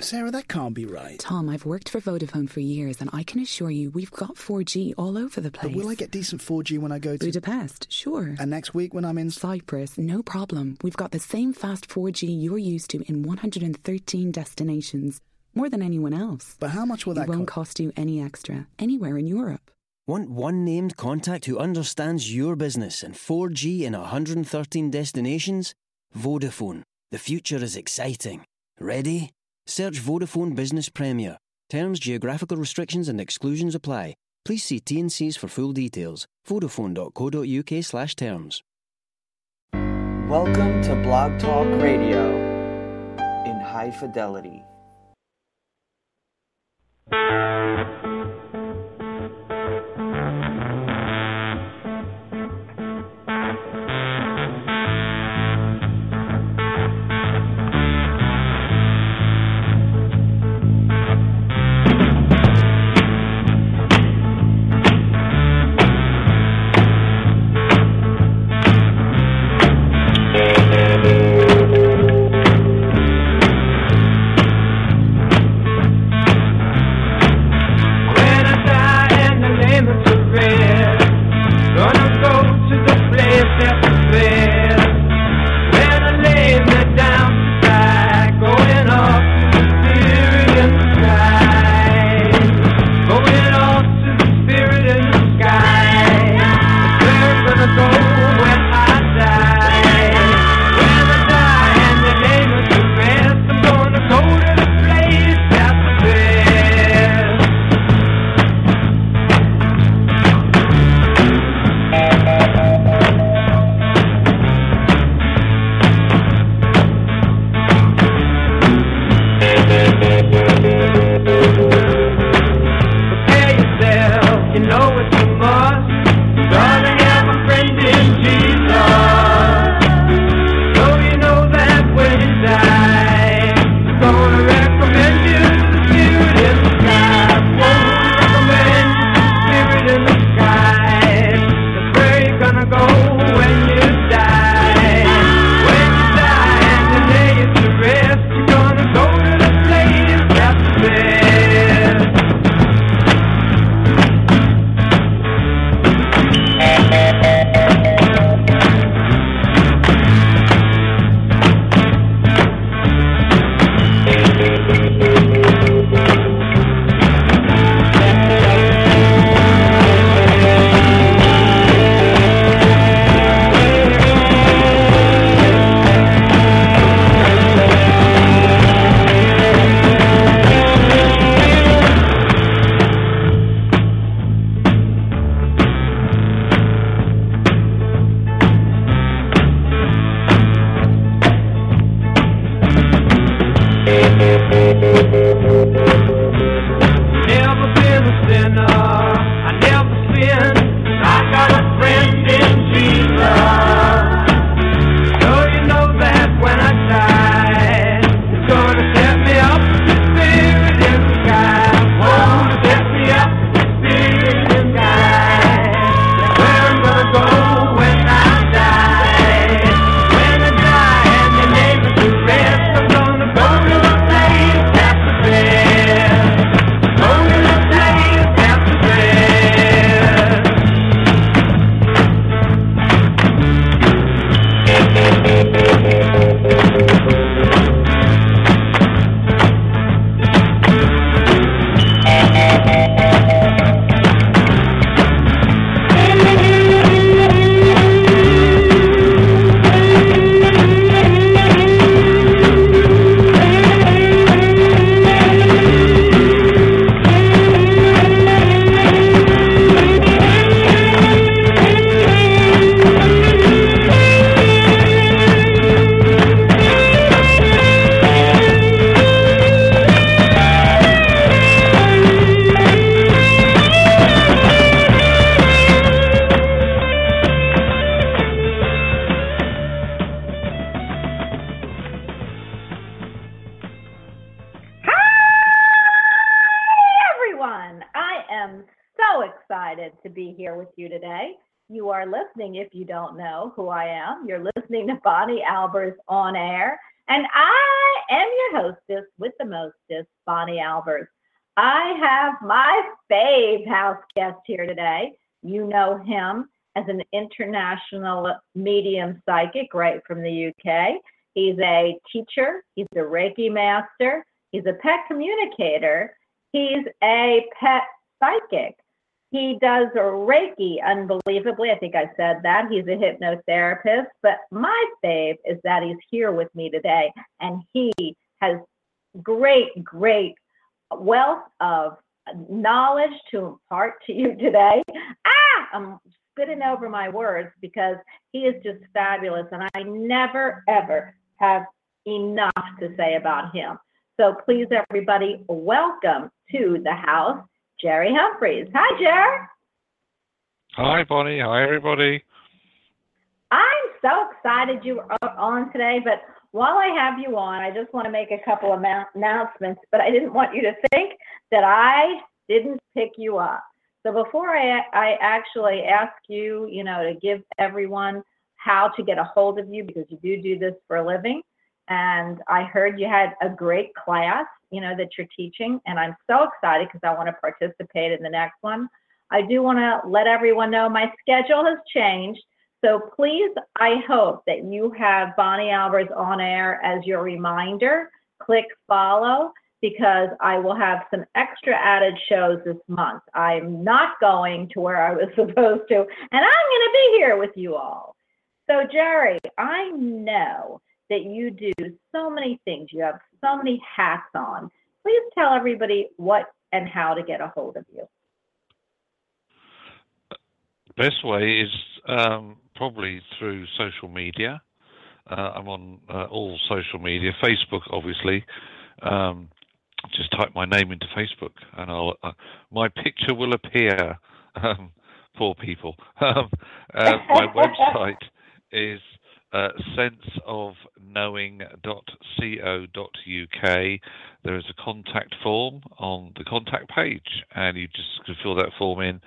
Sarah, that can't be right. Tom, I've worked for Vodafone for years and I can assure you we've got 4G all over the place. But will I get decent 4G when I go to Budapest? Sure. And next week when I'm in Cyprus, no problem. We've got the same fast 4G you're used to in 113 destinations, more than anyone else. But how much will that It won't cost you any extra, anywhere in Europe. Want one named contact who understands your business and 4G in 113 destinations? Vodafone. The future is exciting. Ready? Search Vodafone Business Premier. Terms, geographical restrictions and exclusions apply. Please see T&Cs for full details. vodafone.co.uk slash terms. Welcome to Blog Talk Radio in high fidelity. Bonnie Albers on air. And I am your hostess with the mostest, Bonnie Albers. I have my fave house guest here today. You know him as an international medium psychic right from the UK. He's a teacher, he's a Reiki master, he's a pet communicator, he's a pet psychic. He does Reiki unbelievably. I think I said that. He's a hypnotherapist. But my fave is that he's here with me today and he has great, great wealth of knowledge to impart to you today. Ah, I'm spitting over my words because he is just fabulous. And I never, ever have enough to say about him. So please, everybody, welcome to the house, Jerry Humphreys. Hi, Jerry. Hi, Bonnie. Hi, everybody. I'm so excited you are on today, but while I have you on, I just want to make a couple of announcements, but I didn't want you to think that I didn't pick you up. So before I, I actually ask you, you know, to give everyone how to get a hold of you because you do do this for a living, and I heard you had a great class, you know, that you're teaching, and I'm so excited because I want to participate in the next one. I do want to let everyone know my schedule has changed. So please, I hope that you have Bonnie Albers on air as your reminder. Click follow because I will have some extra added shows this month. I'm not going to where I was supposed to, and I'm going to be here with you all. So, Jerry, I know that you do so many things. You have so many hats on. Please tell everybody what and how to get a hold of you. Best way is um, probably through social media. Uh, I'm on uh, all social media, Facebook, obviously. Um, just type my name into Facebook, and I'll uh, my picture will appear. Um, poor people. Um, uh, my website is uh, senseofknowing.co.uk. There is a contact form on the contact page, and you just can fill that form in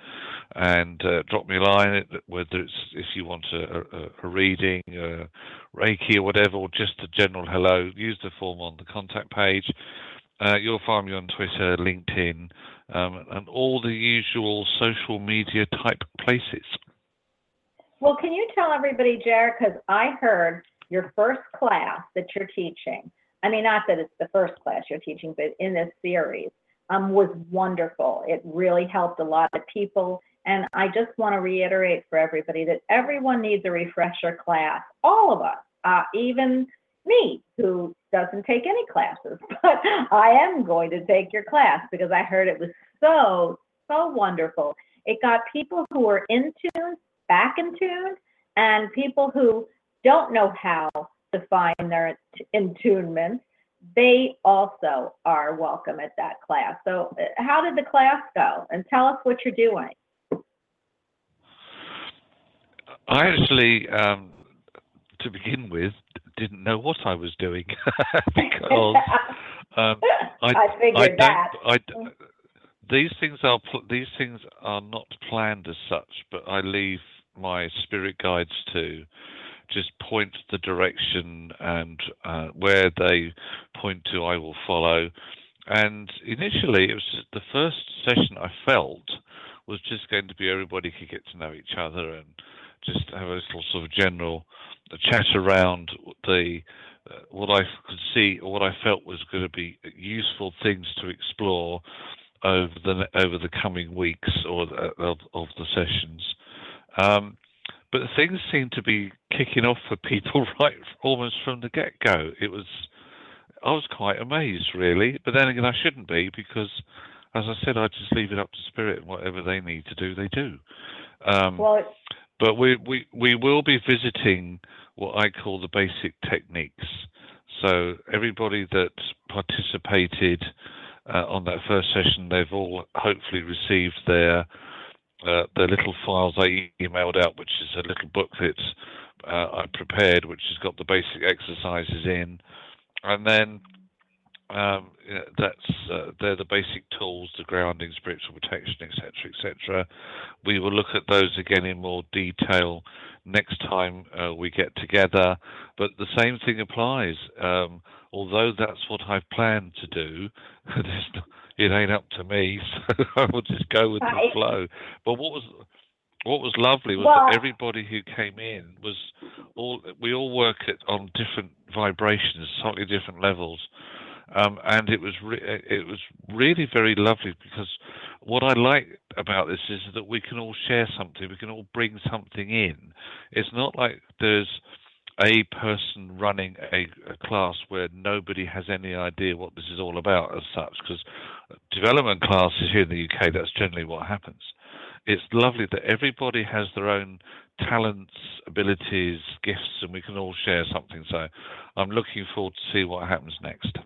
and uh, drop me a line, whether it's if you want a, a, a reading, uh, Reiki, or whatever, or just a general hello. Use the form on the contact page. Uh, you'll find me on Twitter, LinkedIn, um, and all the usual social media type places. Well, can you tell everybody, Jared, because I heard your first class that you're teaching, I mean, not that it's the first class you're teaching, but in this series, um, was wonderful. It really helped a lot of people. And I just want to reiterate for everybody that everyone needs a refresher class, all of us, uh, even me, who doesn't take any classes, but I am going to take your class because I heard it was so, so wonderful. It got people who were in tune back in tune and people who don't know how to find their attunement they also are welcome at that class. So uh, how did the class go? And tell us what you're doing. I actually um, to begin with didn't know what i was doing because um, I, I figured I that. I, these things are these things are not planned as such, but I leave my spirit guides to just point the direction and uh, where they point to, I will follow. And initially, it was the first session I felt was just going to be everybody could get to know each other and just have a little sort of general chat around the uh, what I could see or what I felt was going to be useful things to explore over the over the coming weeks or of, of the sessions. Um, but things seem to be kicking off for people right almost from the get go. It was, I was quite amazed really, but then again, I shouldn't be because, as I said, I just leave it up to spirit and whatever they need to do, they do. Um, well but we, we, we will be visiting what I call the basic techniques. So everybody that participated on that first session, they've all hopefully received their uh, the little files I emailed out, which is a little book that uh, I prepared, which has got the basic exercises in, and then um, that's uh, they're the basic tools, the grounding, spiritual protection, etc., etc. We will look at those again in more detail next time uh, we get together. But the same thing applies. Um, although that's what I've planned to do, it ain't up to me, so I will just go with the flow. But what was what was lovely was Well- that everybody who came in was all we all work at on different vibrations, slightly different levels, um, and it was re- it was really very lovely because what I like about this is that we can all share something, we can all bring something in. It's not like there's a person running a, a class where nobody has any idea what this is all about as such because development classes here in the UK that's generally what happens it's lovely that everybody has their own talents, abilities, gifts, and we can all share something. So I'm looking forward to see what happens next.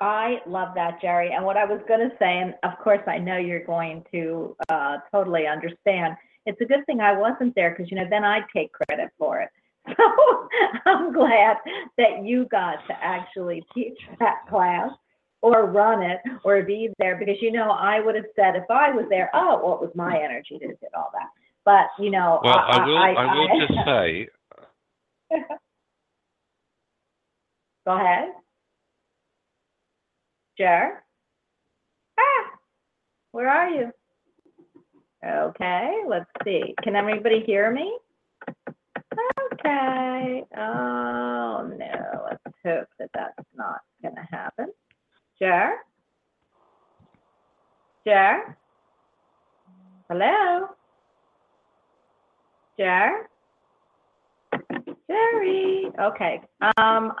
I love that, Jerry. And what I was going to say, and of course, I know you're going to uh, totally understand. It's a good thing I wasn't there because, you know, then I'd take credit for it. So I'm glad that you got to actually teach that class or run it or be there because, you know, I would have said if I was there, oh, well, was my energy that did all that. But, you know, Well, I will. I, will I- just say, Go ahead. Jer? Ah, where are you? Okay, let's see. Can everybody hear me? Okay. Oh, no. Let's hope that that's not going to happen. Jer? Jer? Hello? Jer? Jerry. Okay. Um,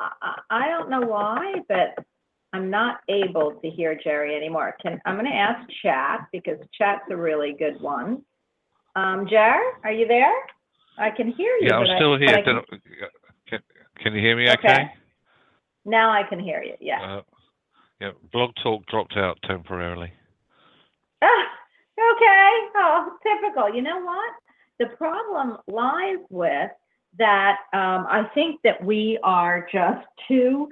I, I don't know why, but I'm not able to hear Jerry anymore. Can I'm going to ask Chat because Chat's a really good one. Um, Jer, are you there? I can hear you. yeah, I'm I- still here. I can- Can, can, can you hear me? Okay. Okay. now I can hear you. Yeah. Uh, yeah. Blog Talk dropped out temporarily. Ah, okay. Oh, typical. You know what? The problem lies with that um, I think that we are just too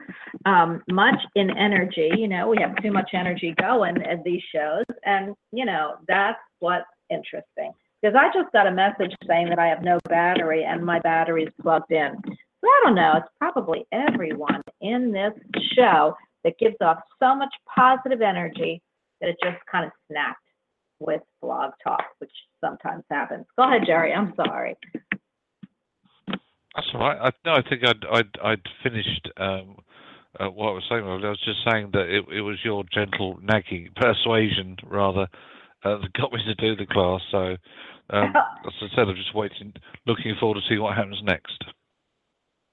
um, much in energy. You know, we have too much energy going at these shows. And, you know, that's what's interesting. Because I just got a message saying that I have no battery and my battery is plugged in. So I don't know. It's probably everyone in this show that gives off so much positive energy that it just kind of snapped with blog talk, which sometimes happens. Go ahead, Jerry. I'm sorry. That's all right. I, no, I think I'd I'd, I'd finished um, uh, what I was saying. I was just saying that it, it was your gentle nagging persuasion, rather, uh, that got me to do the class. So, um, as I said, I'm just waiting, looking forward to see what happens next.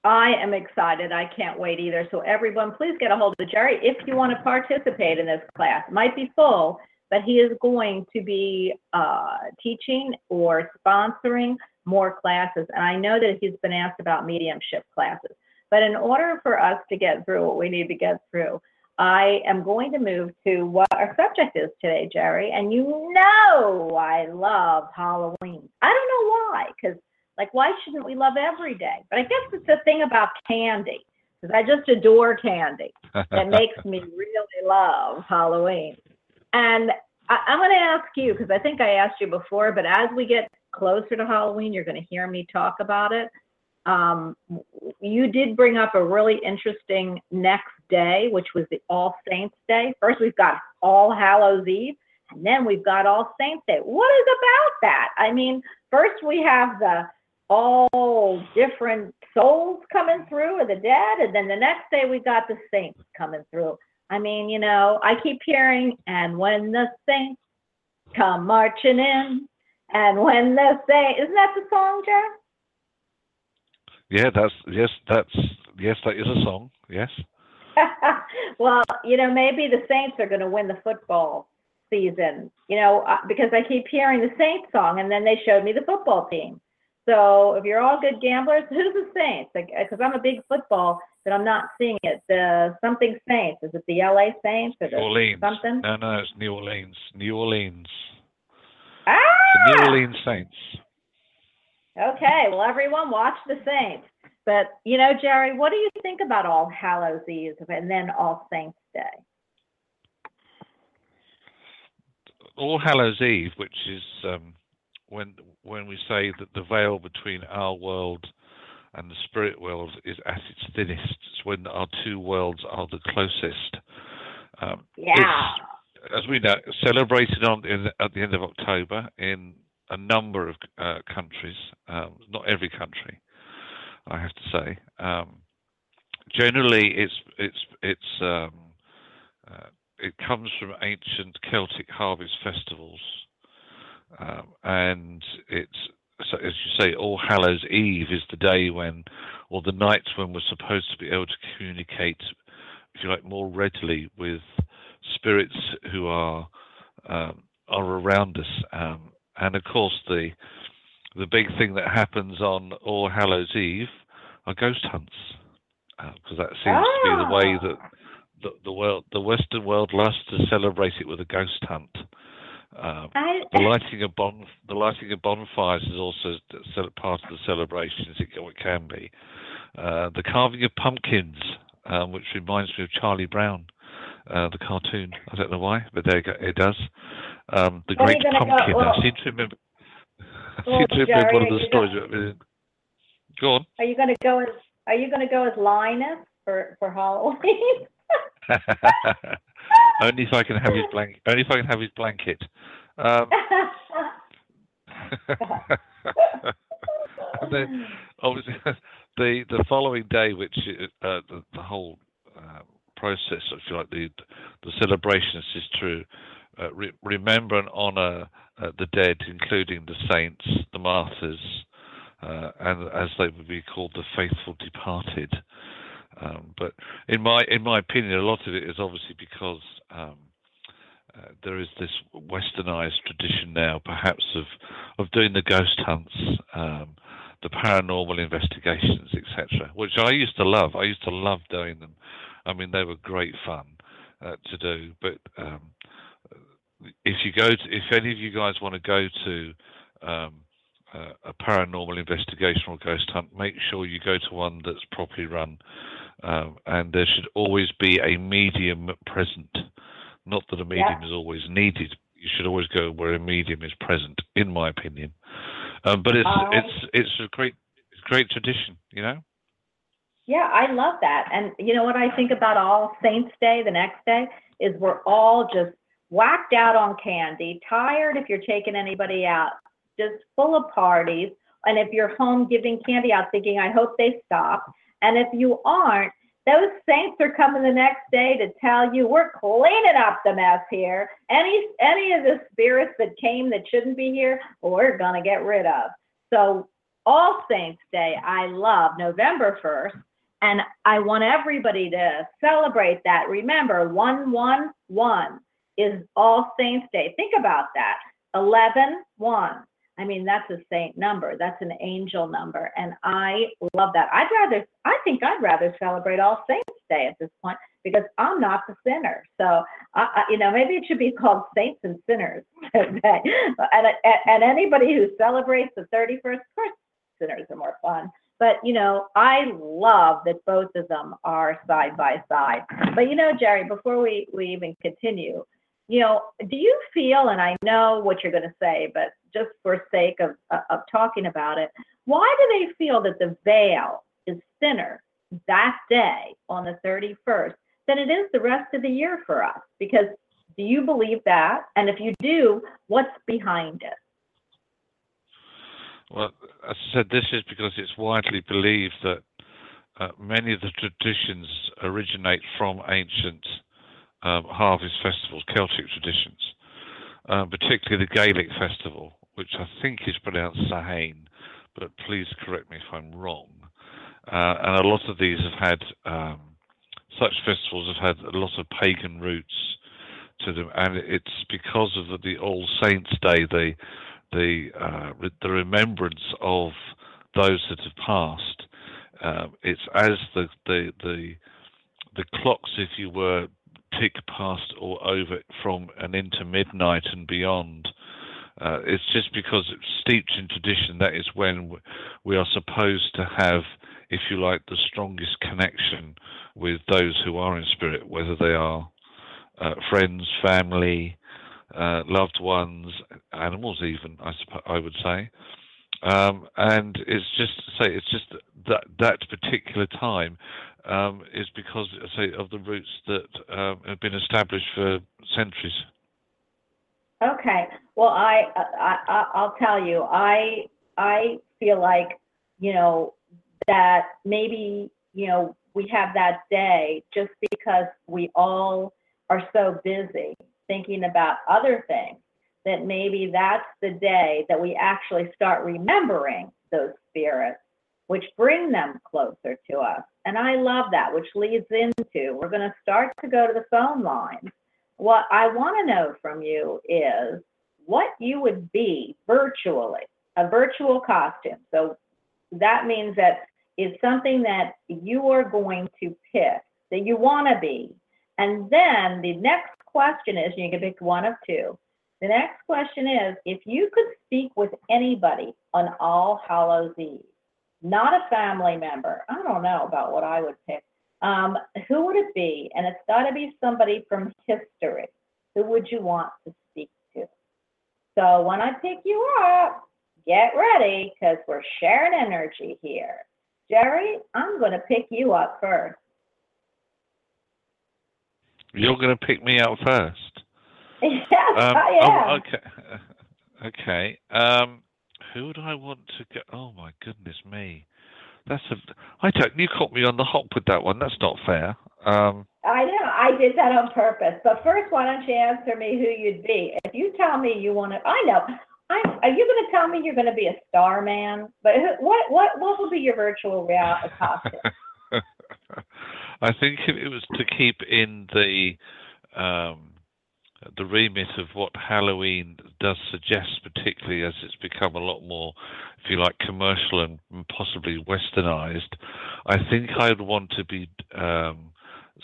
I am excited. I can't wait either. So everyone, please get a hold of Jerry if you want to participate in this class. It might be full, but he is going to be uh, teaching or sponsoring more classes. And I know that he's been asked about mediumship classes. But in order for us to get through what we need to get through, I am going to move to what our subject is today, Jerry. And you know I love Halloween. I don't know why, because like, why shouldn't we love every day? But I guess it's the thing about candy, because I just adore candy. That makes me really love Halloween. And I, I'm going to ask you, because I think I asked you before, but as we get closer to Halloween, you're going to hear me talk about it. Um, you did bring up a really interesting next day, which was the All Saints Day. First, we've got All Hallows Eve, and then we've got All Saints Day. What is about that? I mean, first we have the all different souls coming through of the dead, and then the next day we got the saints coming through. I mean, you know, I keep hearing, and when the saints come marching in, and when the saints, isn't that the song, Joe? Yeah, that's yes, that's yes, that is a song. Yes. well, you know, maybe the Saints are going to win the football season, you know, uh, because I keep hearing the Saints song and then they showed me the football team. So if you're all good gamblers, who's the Saints? Because I'm a big football, but I'm not seeing it. The something Saints. Is it the LA Saints or the New Orleans. something? No, no, it's New Orleans. New Orleans. Ah! The New Orleans Saints. Okay, well, everyone watch the Saints. But, you know, Jerry, what do you think about All Hallows Eve and then All Saints Day? All Hallows Eve, which is um, when when we say that the veil between our world and the spirit world is at its thinnest. It's when our two worlds are the closest. Um, Yeah. it's, as we know, celebrated on in, at the end of October in a number of uh, countries. Um, not every country, I have to say. Um, generally, it's it's it's um, uh, it comes from ancient Celtic harvest festivals, um, and it's so as you say, All Hallows Eve is the day when, or the night when we're supposed to be able to communicate, if you like, more readily with spirits who are um, are around us. Um, and of course, the the big thing that happens on All Hallows Eve are ghost hunts, because that seems to be the way that the, the world, the Western world, loves to celebrate it with a ghost hunt. Um, I, the lighting of bon the lighting of bonfires is also part of the celebrations. It, can- it can be uh, the carving of pumpkins, um, which reminds me of Charlie Brown, uh, the cartoon. I don't know why, but there you go, it does. Um, the great gonna go- pumpkin. well- I seem to remember. I seem to remember one of the stories. about- Go on. are you going to go as Are you going to go as Linus for for Halloween? only if I can have his blanket. Only if I can have his blanket. Um, and then obviously the the following day, which uh, the, the whole uh, process, if you like, the the celebrations is to uh, re- remember and honour uh, the dead, including the saints, the martyrs, uh, and as they would be called, the faithful departed. Um, but in my in my opinion, a lot of it is obviously because um, uh, there is this westernized tradition now, perhaps of of doing the ghost hunts, um, the paranormal investigations, etc., which I used to love. I used to love doing them. I mean, they were great fun uh, to do. But um, if you go, to, if any of you guys want to go to um, uh, a paranormal investigation or ghost hunt, make sure you go to one that's properly run. Um, and there should always be a medium present. Not that a medium is always needed. You should always go where a medium is present, in my opinion. Um, but it's I- it's it's a great it's a great tradition, you know. Yeah, I love that. And you know what I think about All Saints Day, the next day, is we're all just whacked out on candy, tired if you're taking anybody out, just full of parties. And if you're home giving candy out, thinking, I hope they stop. And if you aren't, those saints are coming the next day to tell you we're cleaning up the mess here. Any any of the spirits that came that shouldn't be here, we're gonna get rid of. So All Saints Day, I love November 1st. And I want everybody to celebrate that. Remember, 111 is All Saints Day. Think about that. 11, 1. I mean, that's a saint number. That's an angel number. And I love that. I'd rather, I think I'd rather celebrate All Saints Day at this point because I'm not the sinner. So, I, you know, maybe it should be called Saints and Sinners and, and, and anybody who celebrates the 31st, of course, sinners are more fun. But you know, I love that both of them are side by side. But you know, Jerry, before we we even continue, you know, do you feel? And I know what you're going to say, but just for sake of of talking about it, why do they feel that the veil is thinner that day on the 31st than it is the rest of the year for us? Because do you believe that? And if you do, what's behind it? Well, as I said, this is because it's widely believed that uh, many of the traditions originate from ancient um, harvest festivals, Celtic traditions, uh, particularly the Gaelic festival, which I think is pronounced Samhain, but please correct me if I'm wrong. Uh, and a lot of these have had, um, such festivals have had a lot of pagan roots to them, and it's because of the, the All Saints' Day, the the uh, the remembrance of those that have passed. Um, it's as the, the the the clocks, if you were, tick past or over from and into midnight and beyond. Uh, it's just because it's steeped in tradition. That is when we are supposed to have, if you like, the strongest connection with those who are in spirit, whether they are uh, friends, family, uh, loved ones, animals, even I suppose I would say. Um, and it's just say it's just that that particular time um, is because say of the roots that um, have been established for centuries. Okay. Well, I, I, I I'll tell you, I I feel like, you know, that maybe, you know, we have that day just because we all are so busy thinking about other things that maybe that's the day that we actually start remembering those spirits, which bring them closer to us. And I love that, which leads into we're going to start to go to the phone lines. What I want to know from you is what you would be virtually, a virtual costume. So that means that it's something that you are going to pick, that you want to be. And then the next question is you can pick one of two. The next question is if you could speak with anybody on All Hallows Eve, not a family member, I don't know about what I would pick. Um, who would it be? And it's got to be somebody from history. Who would you want to speak to? So when I pick you up, get ready because we're sharing energy here. Jerry, I'm going to pick you up first. You're going to pick me out first. Yes, Um, I oh, am. okay. Okay. Um, who would I want to go? Oh my goodness me. That's a. I don't. You caught me on the hop with that one. That's not fair. Um, I know. I did that on purpose. But first, why don't you answer me who you'd be? If you tell me you want to, I know. I, are you going to tell me you're going to be a star man? But who, what what what will be your virtual reality costume? I think if it was to keep in the um, the remit of what Halloween does suggest, particularly as it's become a lot more, if you like, commercial and possibly westernized, I think I'd want to be um,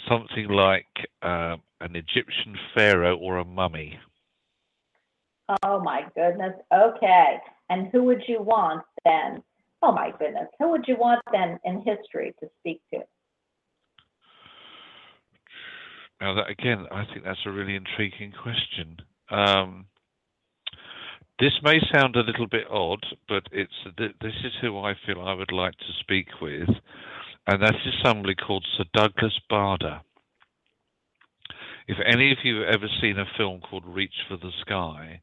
something like um an Egyptian pharaoh or a mummy. Oh my goodness. Okay. And who would you want then? Oh my goodness. Who would you want then in history to speak to? Now, that, again, I think that's a really intriguing question. Um, this may sound a little bit odd, but it's this is who I feel I would like to speak with, and that is somebody called Sir Douglas Bader. If any of you have ever seen a film called Reach for the Sky,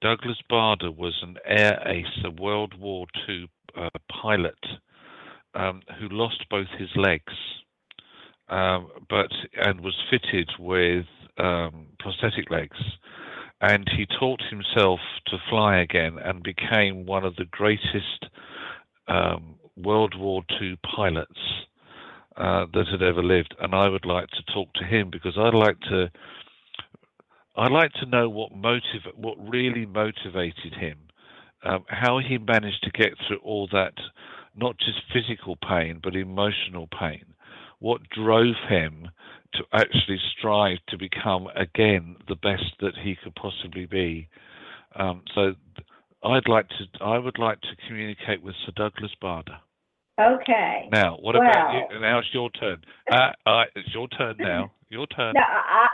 Douglas Bader was an air ace, a World War II uh, pilot um, who lost both his legs um, but and was fitted with um, prosthetic legs, and he taught himself to fly again and became one of the greatest um, World War II pilots uh, that had ever lived. And I would like to talk to him because I'd like to. I'd like to know what motive, what really motivated him, um, how he managed to get through all that, not just physical pain but emotional pain what drove him to actually strive to become again the best that he could possibly be. Um, so I'd like to I would like to communicate with Sir Douglas Bader. Okay. Now, what about you? Now it's your turn. Uh, uh, it's your turn now. Your turn. No, I,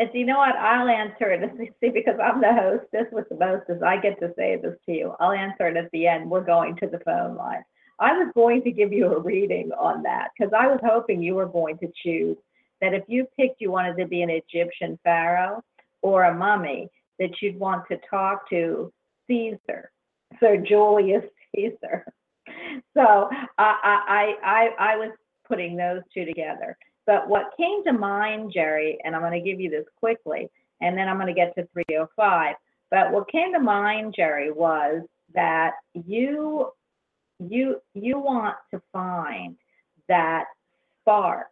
I, you know what? I'll answer it. See, because I'm the hostess with the mostest, I get to say this to you. I'll answer it at the end. We're going to the phone line. I was going to give you a reading on that because I was hoping you were going to choose that if you picked you wanted to be an Egyptian pharaoh or a mummy, that you'd want to talk to Caesar, Sir Julius Caesar. So I, I, I, I was putting those two together. But what came to mind, Jerry, and I'm going to give you this quickly, and then I'm going to get to 305. But what came to mind, Jerry, was that you you you want to find that spark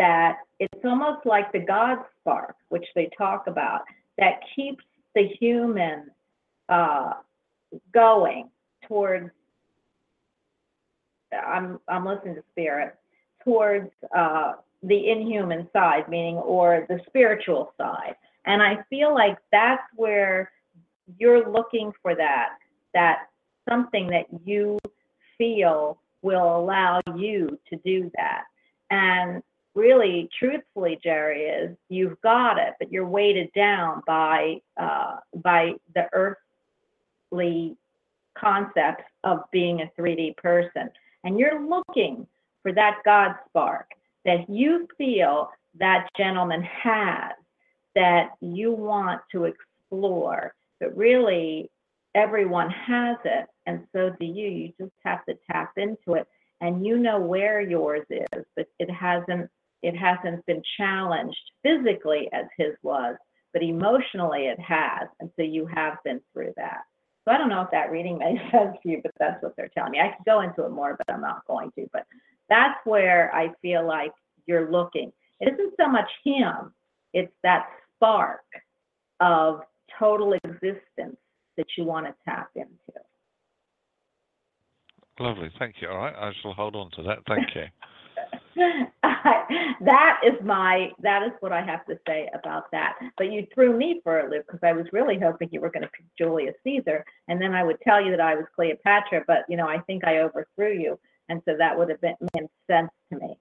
that it's almost like the God spark, which they talk about, that keeps the human uh, going towards. I'm I'm listening to spirit towards uh, the inhuman side, meaning or the spiritual side, and I feel like that's where you're looking for that that something that you feel will allow you to do that. And really, truthfully, Jerry, is you've got it, but you're weighted down by uh, by the earthly concepts of being a 3D person, and you're looking for that God spark that you feel that gentleman has that you want to explore, but really everyone has it, and so do you. You just have to tap into it, and you know where yours is, but it hasn't it hasn't been challenged physically as his was, but emotionally it has, and so you have been through that. So I don't know if that reading makes sense to you, but that's what they're telling me. I could go into it more, but I'm not going to. But that's where I feel like you're looking. It isn't so much him, it's that spark of total existence that you want to tap into. Lovely, thank you. All right, I shall hold on to that. Thank you. that is my that is what I have to say about that. But you threw me for a loop because I was really hoping you were going to pick Julius Caesar, and then I would tell you that I was Cleopatra. But you know, I think I overthrew you, and so that would have been made sense to me.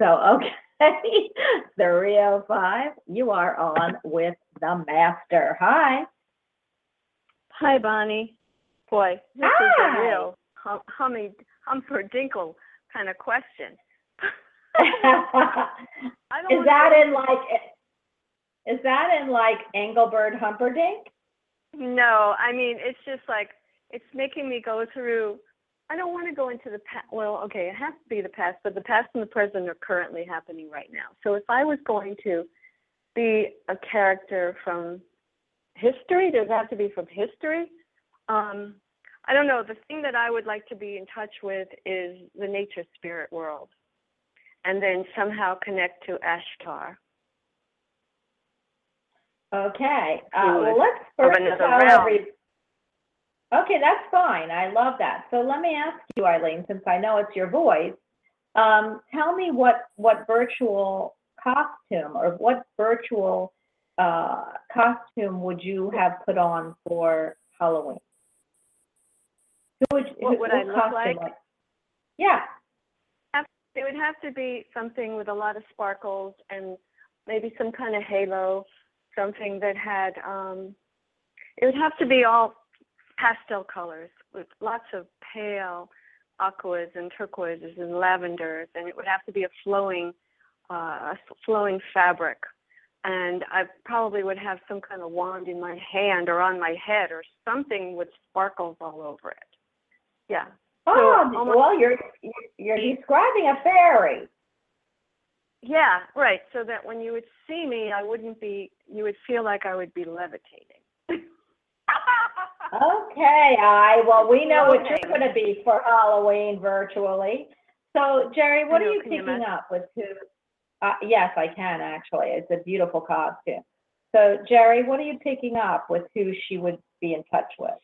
So okay, three oh five, you are on with the master. Hi. Hi, Bonnie. Boy, this is Hi. a real hum, humming, humperdinkle kind of question. Is that in like is that in like Engelbert Humperdinck? No, I mean it's just like it's making me go through. I don't want to go into the past. Well, okay, it has to be the past, but the past and the present are currently happening right now. So if I was going to be a character from history, does it have to be from history? Um, I don't know. The thing that I would like to be in touch with is the nature spirit world, and then somehow connect to Ashtar. Okay. Uh, well, let's first tell every. Okay, that's fine. I love that. So let me ask you, Eileen, since I know it's your voice, um, tell me what what virtual costume or what virtual uh, costume would you have put on for Halloween? What would I look like? Yeah. It would have to be something with a lot of sparkles and maybe some kind of halo, something that had um it would have to be all pastel colors with lots of pale aquas and turquoises and lavenders and it would have to be a flowing uh a flowing fabric and I probably would have some kind of wand in my hand or on my head or something with sparkles all over it. Yeah. Oh, almost- well, you're you're describing a fairy. Yeah, right. So that when you would see me, I wouldn't be. You would feel like I would be levitating. Okay, I well, we know what you're going to be for Halloween virtually. So, Jerry, what I are you can you picking up with who? Uh, yes, I can actually. It's a beautiful costume. So, Jerry, what are you picking up with who she would be in touch with?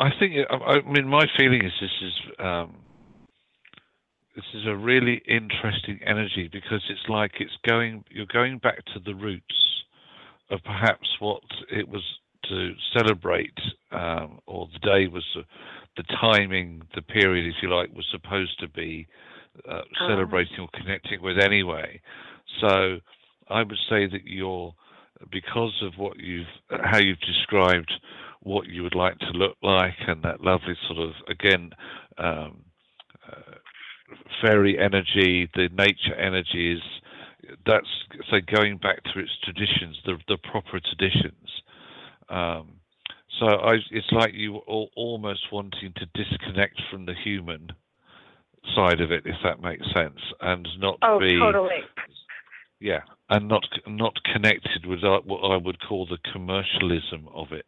I think, I mean, my feeling is this is um, this is a really interesting energy because it's like it's going, you're going back to the roots of perhaps what it was to celebrate, um, or the day was, uh, the timing, the period, if you like, was supposed to be uh, Ah. celebrating or connecting with anyway. So I would say that you're, because of what you've, how you've described what you would like to look like and that lovely sort of again um, uh, fairy energy the nature energy is that's so going back to its traditions the the proper traditions um, so I, it's like you all, almost wanting to disconnect from the human side of it if that makes sense and not Oh, be totally. yeah, and not not connected with uh, what I would call the commercialism of it,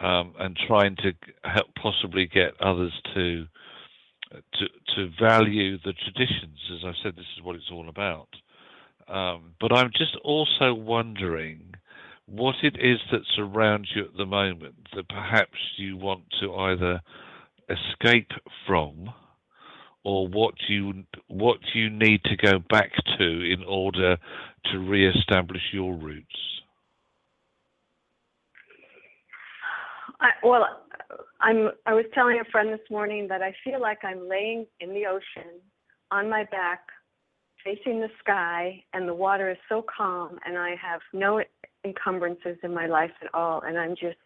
um, and trying to help possibly get others to to to value the traditions. As I said, this is what it's all about. Um, but I'm just also wondering what it is that's around you at the moment that perhaps you want to either escape from or what you what you need to go back to in order to re-establish your roots. I, well, I'm. I was telling a friend this morning that I feel like I'm laying in the ocean on my back, facing the sky, and the water is so calm, and I have no encumbrances in my life at all, and I'm just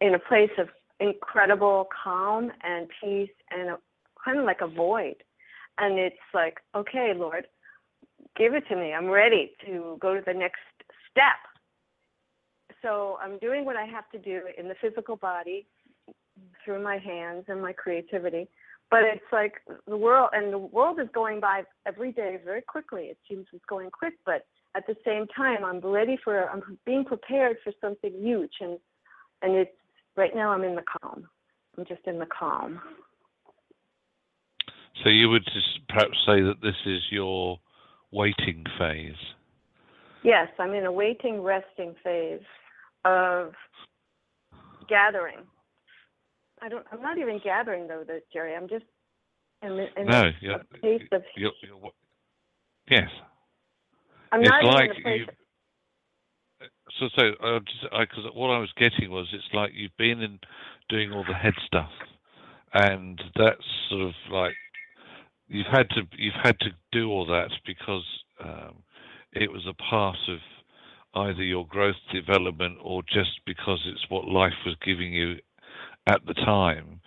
in a place of incredible calm and peace and a, kind of like a void. And it's like, okay, Lord, give it to me. I'm ready to go to the next step. So I'm doing what I have to do in the physical body through my hands and my creativity. But it's like the world, and the world is going by every day very quickly. It seems it's going quick, but at the same time, I'm ready for, I'm being prepared for something huge. And, and it's, right now I'm in the calm. I'm just in the calm. So you would just perhaps say that this is your waiting phase. Yes, I'm in a waiting, resting phase of gathering. I don't. I'm not even gathering though, though Jerry. I'm just in, in no, a, a place of. you're, you're, yes. I'm it's not like even in place. you. So, so uh, because what I was getting was, it's like you've been in doing all the head stuff, and that's sort of like you've had to you've had to do all that because um, it was a part of either your growth development or just because it's what life was giving you at the time.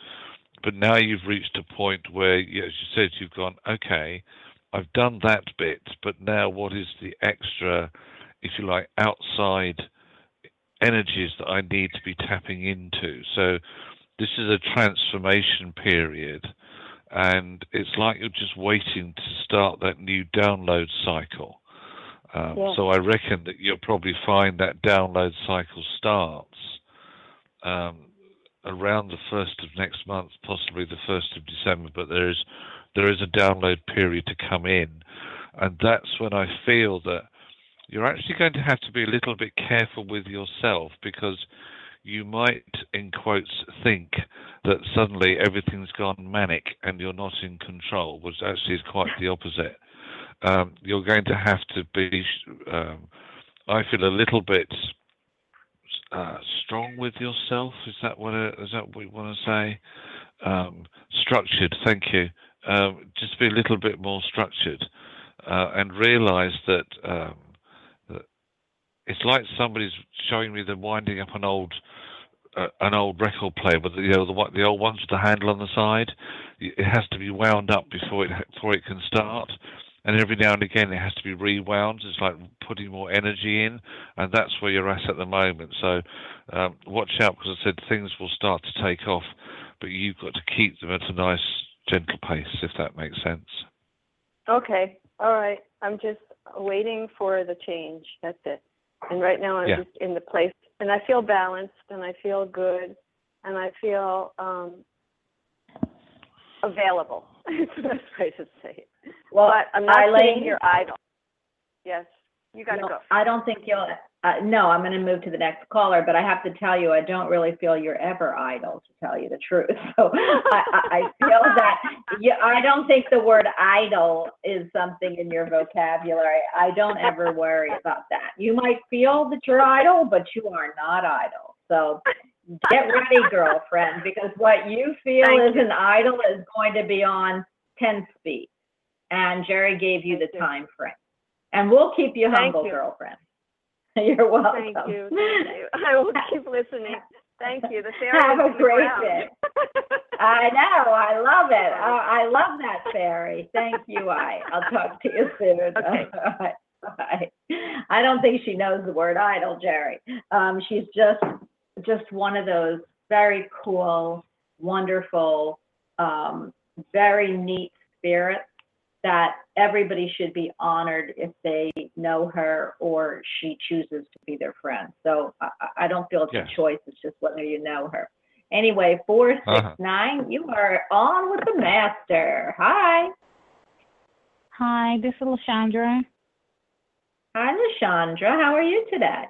But now you've reached a point where, as you said, you've gone, okay, I've done that bit, but now what is the extra, if you like, outside energies that I need to be tapping into? So this is a transformation period, and it's like you're just waiting to start that new download cycle. Um, Yeah. So I reckon that you'll probably find that download cycle starts um, around the first of next month, possibly the first of December. But there is there is a download period to come in, and that's when I feel that you're actually going to have to be a little bit careful with yourself because you might, in quotes, think that suddenly everything's gone manic and you're not in control, which actually is quite the opposite. Um, you're going to have to be, um, I feel, a little bit uh, strong with yourself. Is that what uh, is that what we want to say? Um, structured. Thank you. Um, just be a little bit more structured uh, and realize that, um, that it's like somebody's showing me them winding up an old uh, an old record player, but you know the the old ones with the handle on the side. It has to be wound up before it before it can start, and every now and again it has to be rewound. It's like putting more energy in, and that's where you're at at the moment. So um, watch out because I said things will start to take off, but you've got to keep them at a nice gentle pace, if that makes sense. Okay. All right. I'm just waiting for the change. That's it. And right now I'm Yeah. just in the place and I feel balanced and I feel good and I feel um available. It's the best way to say it. Well, but I'm not Eileen, you're idle. Yes. You gotta no, go. I don't think you'll. Uh, no, I'm going to move to the next caller, but I have to tell you, I don't really feel you're ever idle, to tell you the truth. So I, I I feel that. Yeah, I don't think the word idle is something in your vocabulary. I don't ever worry about that. You might feel that you're idle, but you are not idle. So get ready, girlfriend, because what you feel Thank is an idle is going to be on 10 speed. And Jerry gave you the time frame. And we'll keep you Thank humble, you. girlfriend. You're welcome. Thank you. Thank you. I will keep listening. Thank you. The fairy Have a great day. I know. I love it. I, I love that fairy. Thank you. I. I'll talk to you soon. Okay. Bye. Bye. I don't think she knows the word idle, Jerry. Um, she's just just one of those very cool, wonderful, um, very neat spirits that everybody should be honored if they know her or she chooses to be their friend. So I, I- I don't feel it's Yes. a choice. It's just whether you know her. Anyway, four six Uh-huh. nine, you are on with the master. Hi. Hi, this is Lashandra. Hi, Lashandra. How are you today?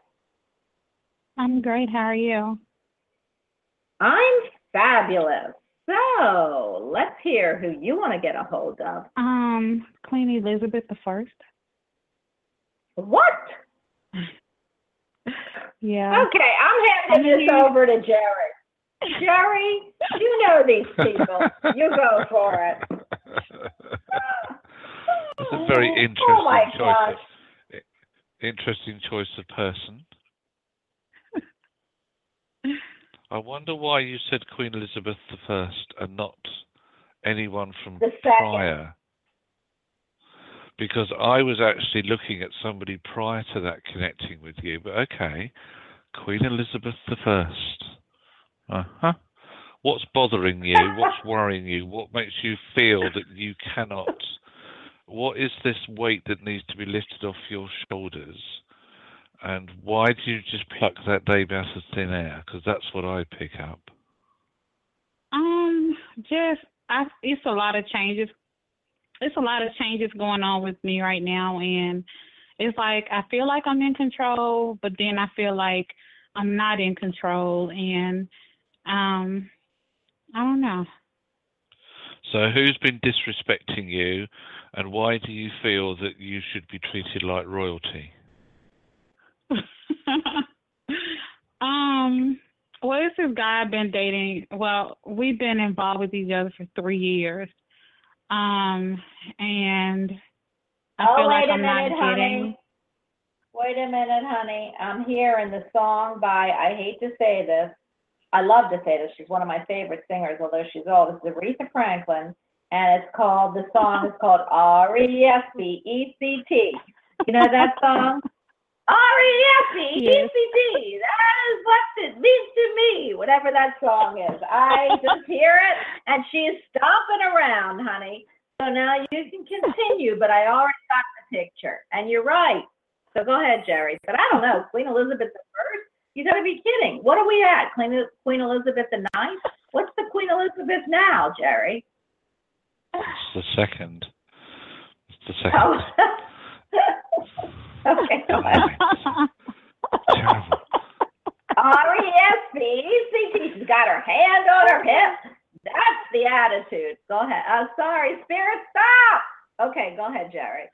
I'm great. How are you? I'm fabulous. So let's hear who you want to get a hold of. Um, Queen Elizabeth the First. What? Yeah. Okay, I'm handing this over to Jerry. Jerry, you know these people. You go for it. It's a very Oh interesting my choice. gosh. Of, interesting choice of person. I wonder why you said Queen Elizabeth I and not anyone from prior. Because I was actually looking at somebody prior to that connecting with you, but okay, Queen Elizabeth I. Uh huh. What's bothering you? What's worrying you? What makes you feel that you cannot? What is this weight that needs to be lifted off your shoulders? And why do you just pluck that baby out of thin air? Because that's what I pick up. Um, just I it's a lot of changes. It's a lot of changes going on with me right now and it's like I feel like I'm in control, but then I feel like I'm not in control and um I don't know. So, who's been disrespecting you, and why do you feel that you should be treated like royalty? um, well, it's this guy I've been dating. Well, we've been involved with each other for three years. Um, and I oh, feel like I'm minute, not honey. getting. Wait a minute, honey. I'm here in the song by, I hate to say this. I love to say this. She's one of my favorite singers, although she's old. This is Aretha Franklin, and it's called, the song is called R-E-S-P-E-C-T. You know that song? R-E-S-P-E-C-T. That is what it means to me, whatever that song is. I just hear it, and she's stomping around, honey. So now you can continue, but I already got the picture. And you're right. So go ahead, Jerry. But I don't know, Queen Elizabeth the First? You gotta be kidding. What are we at? Queen, Queen Elizabeth the Ninth? What's the Queen Elizabeth now, Jerry? It's the second. It's the second. Oh. okay, go ahead. Terrible. Oh, R-E-S-P-E-C-T. She's got her hand on her hip. That's the attitude. Go ahead. Oh, sorry, Spirit, stop. Okay, go ahead, Jerry.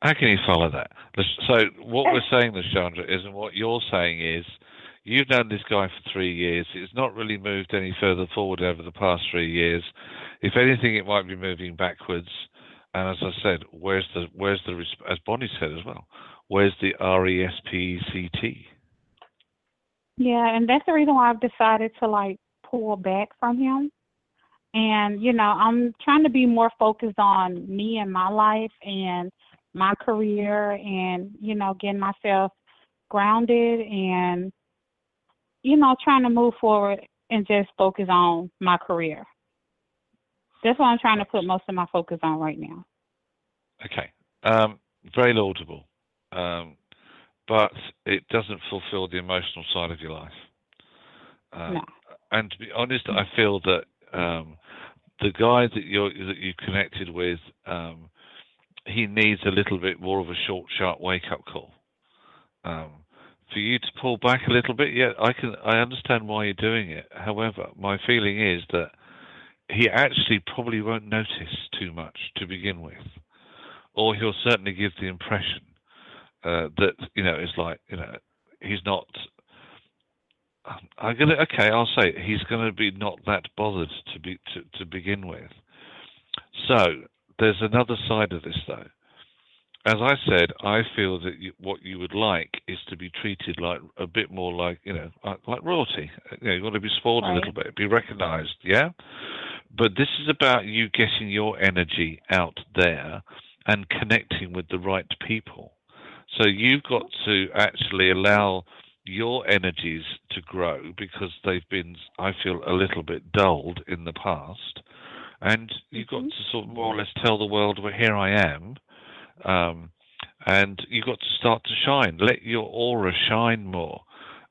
How can you follow that? So what we're saying, Lashandra, is, and what you're saying is, you've known this guy for three years. It's not really moved any further forward over the past three years. If anything, it might be moving backwards. And as I said, where's the where's the as Bonnie said as well, where's the R E S P E C T? Yeah, and that's the reason why I've decided to like pull back from him. And, you know, I'm trying to be more focused on me and my life and my career and, you know, getting myself grounded and, you know, trying to move forward and just focus on my career. That's what I'm trying to put most of my focus on right now. Okay, um, very laudable, um, but it doesn't fulfil the emotional side of your life. Um, No. And to be honest, I feel that um, the guy that you that you connected with, um, he needs a little bit more of a short, sharp wake up call. Um, for you to pull back a little bit, yeah, I can I understand why you're doing it. However, my feeling is that he actually probably won't notice too much to begin with, or he'll certainly give the impression uh, that you know it's like you know he's not. I'm gonna okay. I'll say it, he's gonna be not that bothered to be to, to begin with. So there's another side of this though. As I said, I feel that you, what you would like is to be treated like a bit more like you know like, like royalty. You know, you want to be spoiled a little bit, be recognised, yeah. But this is about you getting your energy out there and connecting with the right people. So you've got to actually allow your energies to grow because they've been, I feel, a little bit dulled in the past. And you've got mm-hmm. to sort of more or less tell the world, well, here I am. Um, and you've got to start to shine. Let your aura shine more.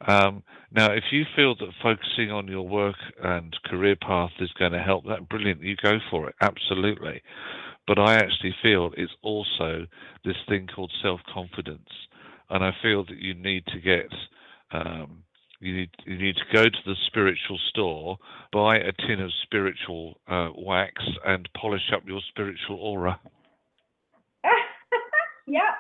Um, now, if you feel that focusing on your work and career path is going to help, that brilliant. You go for it, absolutely. But I actually feel it's also this thing called self confidence, and I feel that you need to get. Um, you need you need to go to the spiritual store, buy a tin of spiritual uh, wax, and polish up your spiritual aura. Yeah.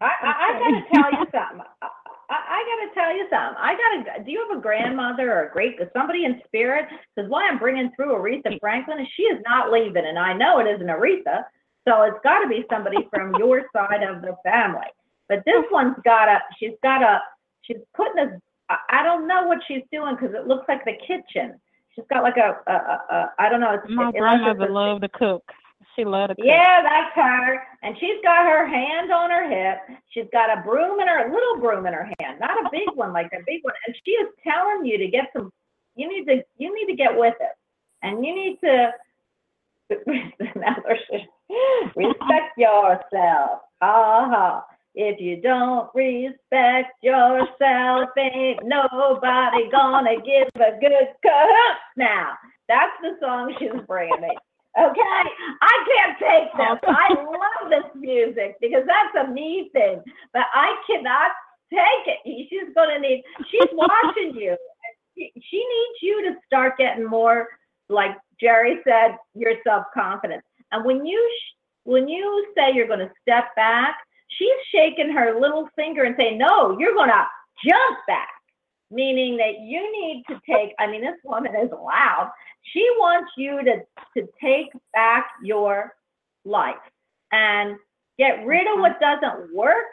I, I, I gotta tell you something. I, I, I got to tell you something. I got to. Do you have a grandmother or a great somebody in spirit? Because why I'm bringing through Aretha Franklin is she is not leaving, and I know it isn't Aretha, so it's got to be somebody from your side of the family. But this one's got a. She's got a. She's putting a. I don't know what she's doing because it looks like the kitchen. She's got like a. a, a, a I don't know. It's, My it grandmother loved to cook. She loved yeah, that's her. And she's got her hand on her hip. She's got a broom in her, a little broom in her hand, not a big one like a big one. And she is telling you to get some. You need to. You need to get with it, and you need to. respect yourself. Ha ha. If you don't respect yourself, ain't nobody gonna give a good cut. Now, that's the song she's bringing me. Okay, I can't take oh. this. I love this music because that's a me thing, but I cannot take it. She's gonna need. She's watching you. She she needs you to start getting more, like Jerry said, your self confidence. And when you sh- when you say you're gonna step back, she's shaking her little finger and saying, "No, you're gonna jump back." Meaning that you need to take. I mean, this woman is loud. She wants you to to take back your life and get rid of what doesn't work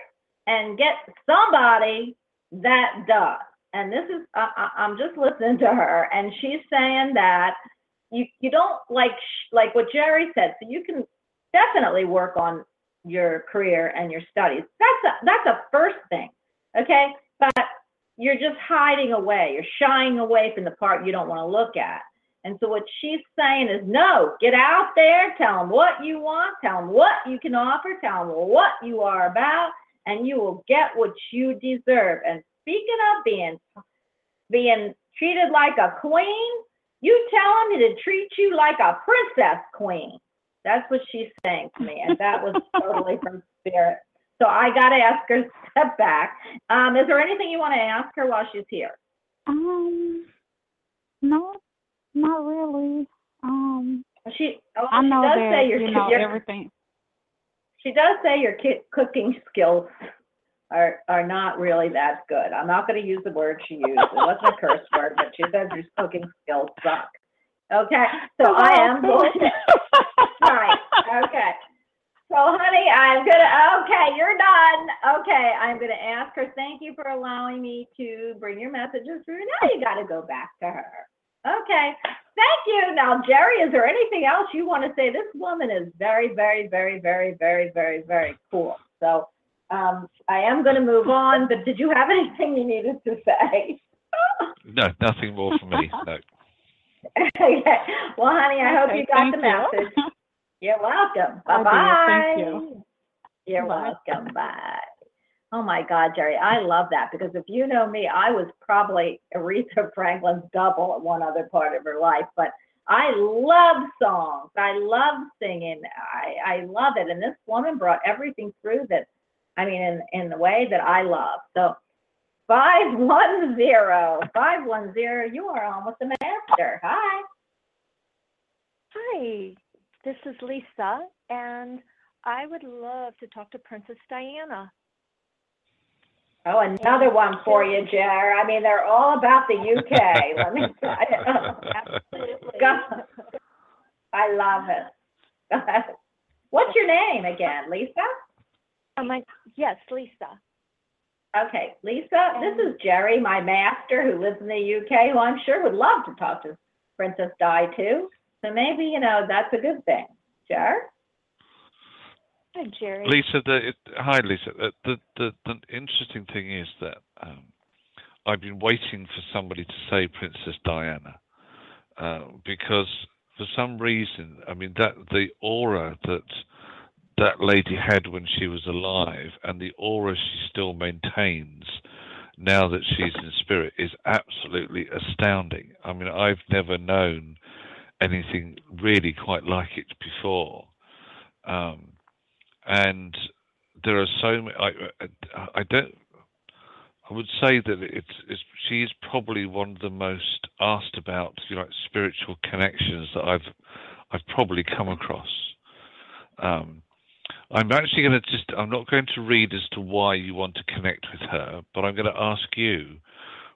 and get somebody that does. And this is, I, I, I'm just listening to her, and she's saying that you you don't like sh- like what Jerry said. So you can definitely work on your career and your studies. That's a that's a first thing, okay? But you're just hiding away. You're shying away from the part you don't want to look at. And so what she's saying is, no, get out there, tell them what you want, tell them what you can offer, tell them what you are about, and you will get what you deserve. And speaking of being being treated like a queen, you tell them to treat you like a princess queen. That's what she's saying to me, and that was totally from spirit. So I got to ask her to step back. Um, is there anything you want to ask her while she's here? Um, no, not really. Um, She, oh, I she know does that say your, you know your everything. she does say your ki- cooking skills are are not really that good. I'm not going to use the word she used. It wasn't a curse word, but she says your cooking skills suck. Okay, so I am going. right. Okay. So, honey, I'm gonna. Okay, you're done. Okay, I'm gonna ask her. Thank you for allowing me to bring your messages through. Now you got to go back to her. Okay. Thank you. Now, Jerry, is there anything else you want to say? This woman is very, very, very, very, very, very, very cool. So, um, I am going to move on. But did you have anything you needed to say? No, nothing more for me. No. okay. Well, honey, I hope you got thank the you. message. You're welcome. Bye bye. thank you. You're Bye. welcome. Bye. Oh my God, Jerry, I love that because if you know me, I was probably Aretha Franklin's double at one other part of her life. But I love songs. I love singing. I, I love it. And this woman brought everything through that, I mean, in, in the way that I love. So 510, 510, you are almost a master. Hi. Hi, this is Lisa, and I would love to talk to Princess Diana. Oh, another one for you, Jer. I mean, they're all about the UK. Let me. Absolutely. God, I love it. What's your name again, Lisa? Oh my, yes, Lisa. Okay, Lisa, this is Jerry, my master who lives in the UK, who I'm sure would love to talk to Princess Di too. So maybe, you know, that's a good thing. Jer? Hi, Jerry. Lisa, the, it, hi, Lisa. Uh, The, the the interesting thing is that um, I've been waiting for somebody to say Princess Diana uh, because for some reason, I mean that the aura that that lady had when she was alive and the aura she still maintains now that she's in spirit is absolutely astounding. I mean, I've never known anything really quite like it before. Um, and there are so many. I, I, don't. I would say that it's, it's she is probably one of the most asked about, you know, spiritual connections that I've I've probably come across. Um, I'm actually going to just, I'm not going to read as to why you want to connect with her, but I'm going to ask you,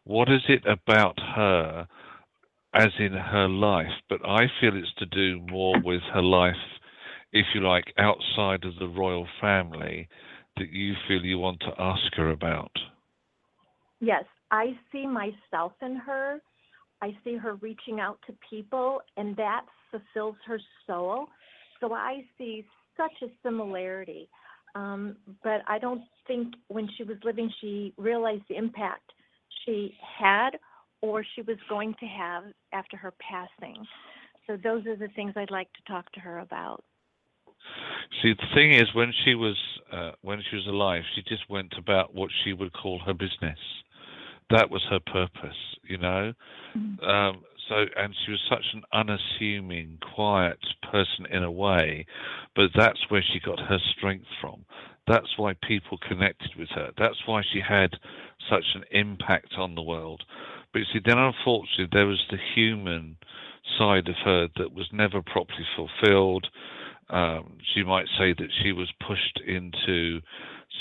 what is it about her, as in her life? But I feel it's to do more with her life, if you like, outside of the royal family that you feel you want to ask her about. Yes, I see myself in her. I see her reaching out to people, and that fulfills her soul. So I see such a similarity. Um, but I don't think when she was living, she realized the impact she had or she was going to have after her passing. So those are the things I'd like to talk to her about. See, the thing is, when she was uh, when she was alive, she just went about what she would call her business. That was her purpose, you know. Mm-hmm. Um, so, and she was such an unassuming, quiet person in a way, but that's where she got her strength from. That's why people connected with her. That's why she had such an impact on the world. But you see, then unfortunately, there was the human side of her that was never properly fulfilled. Um, she might say that she was pushed into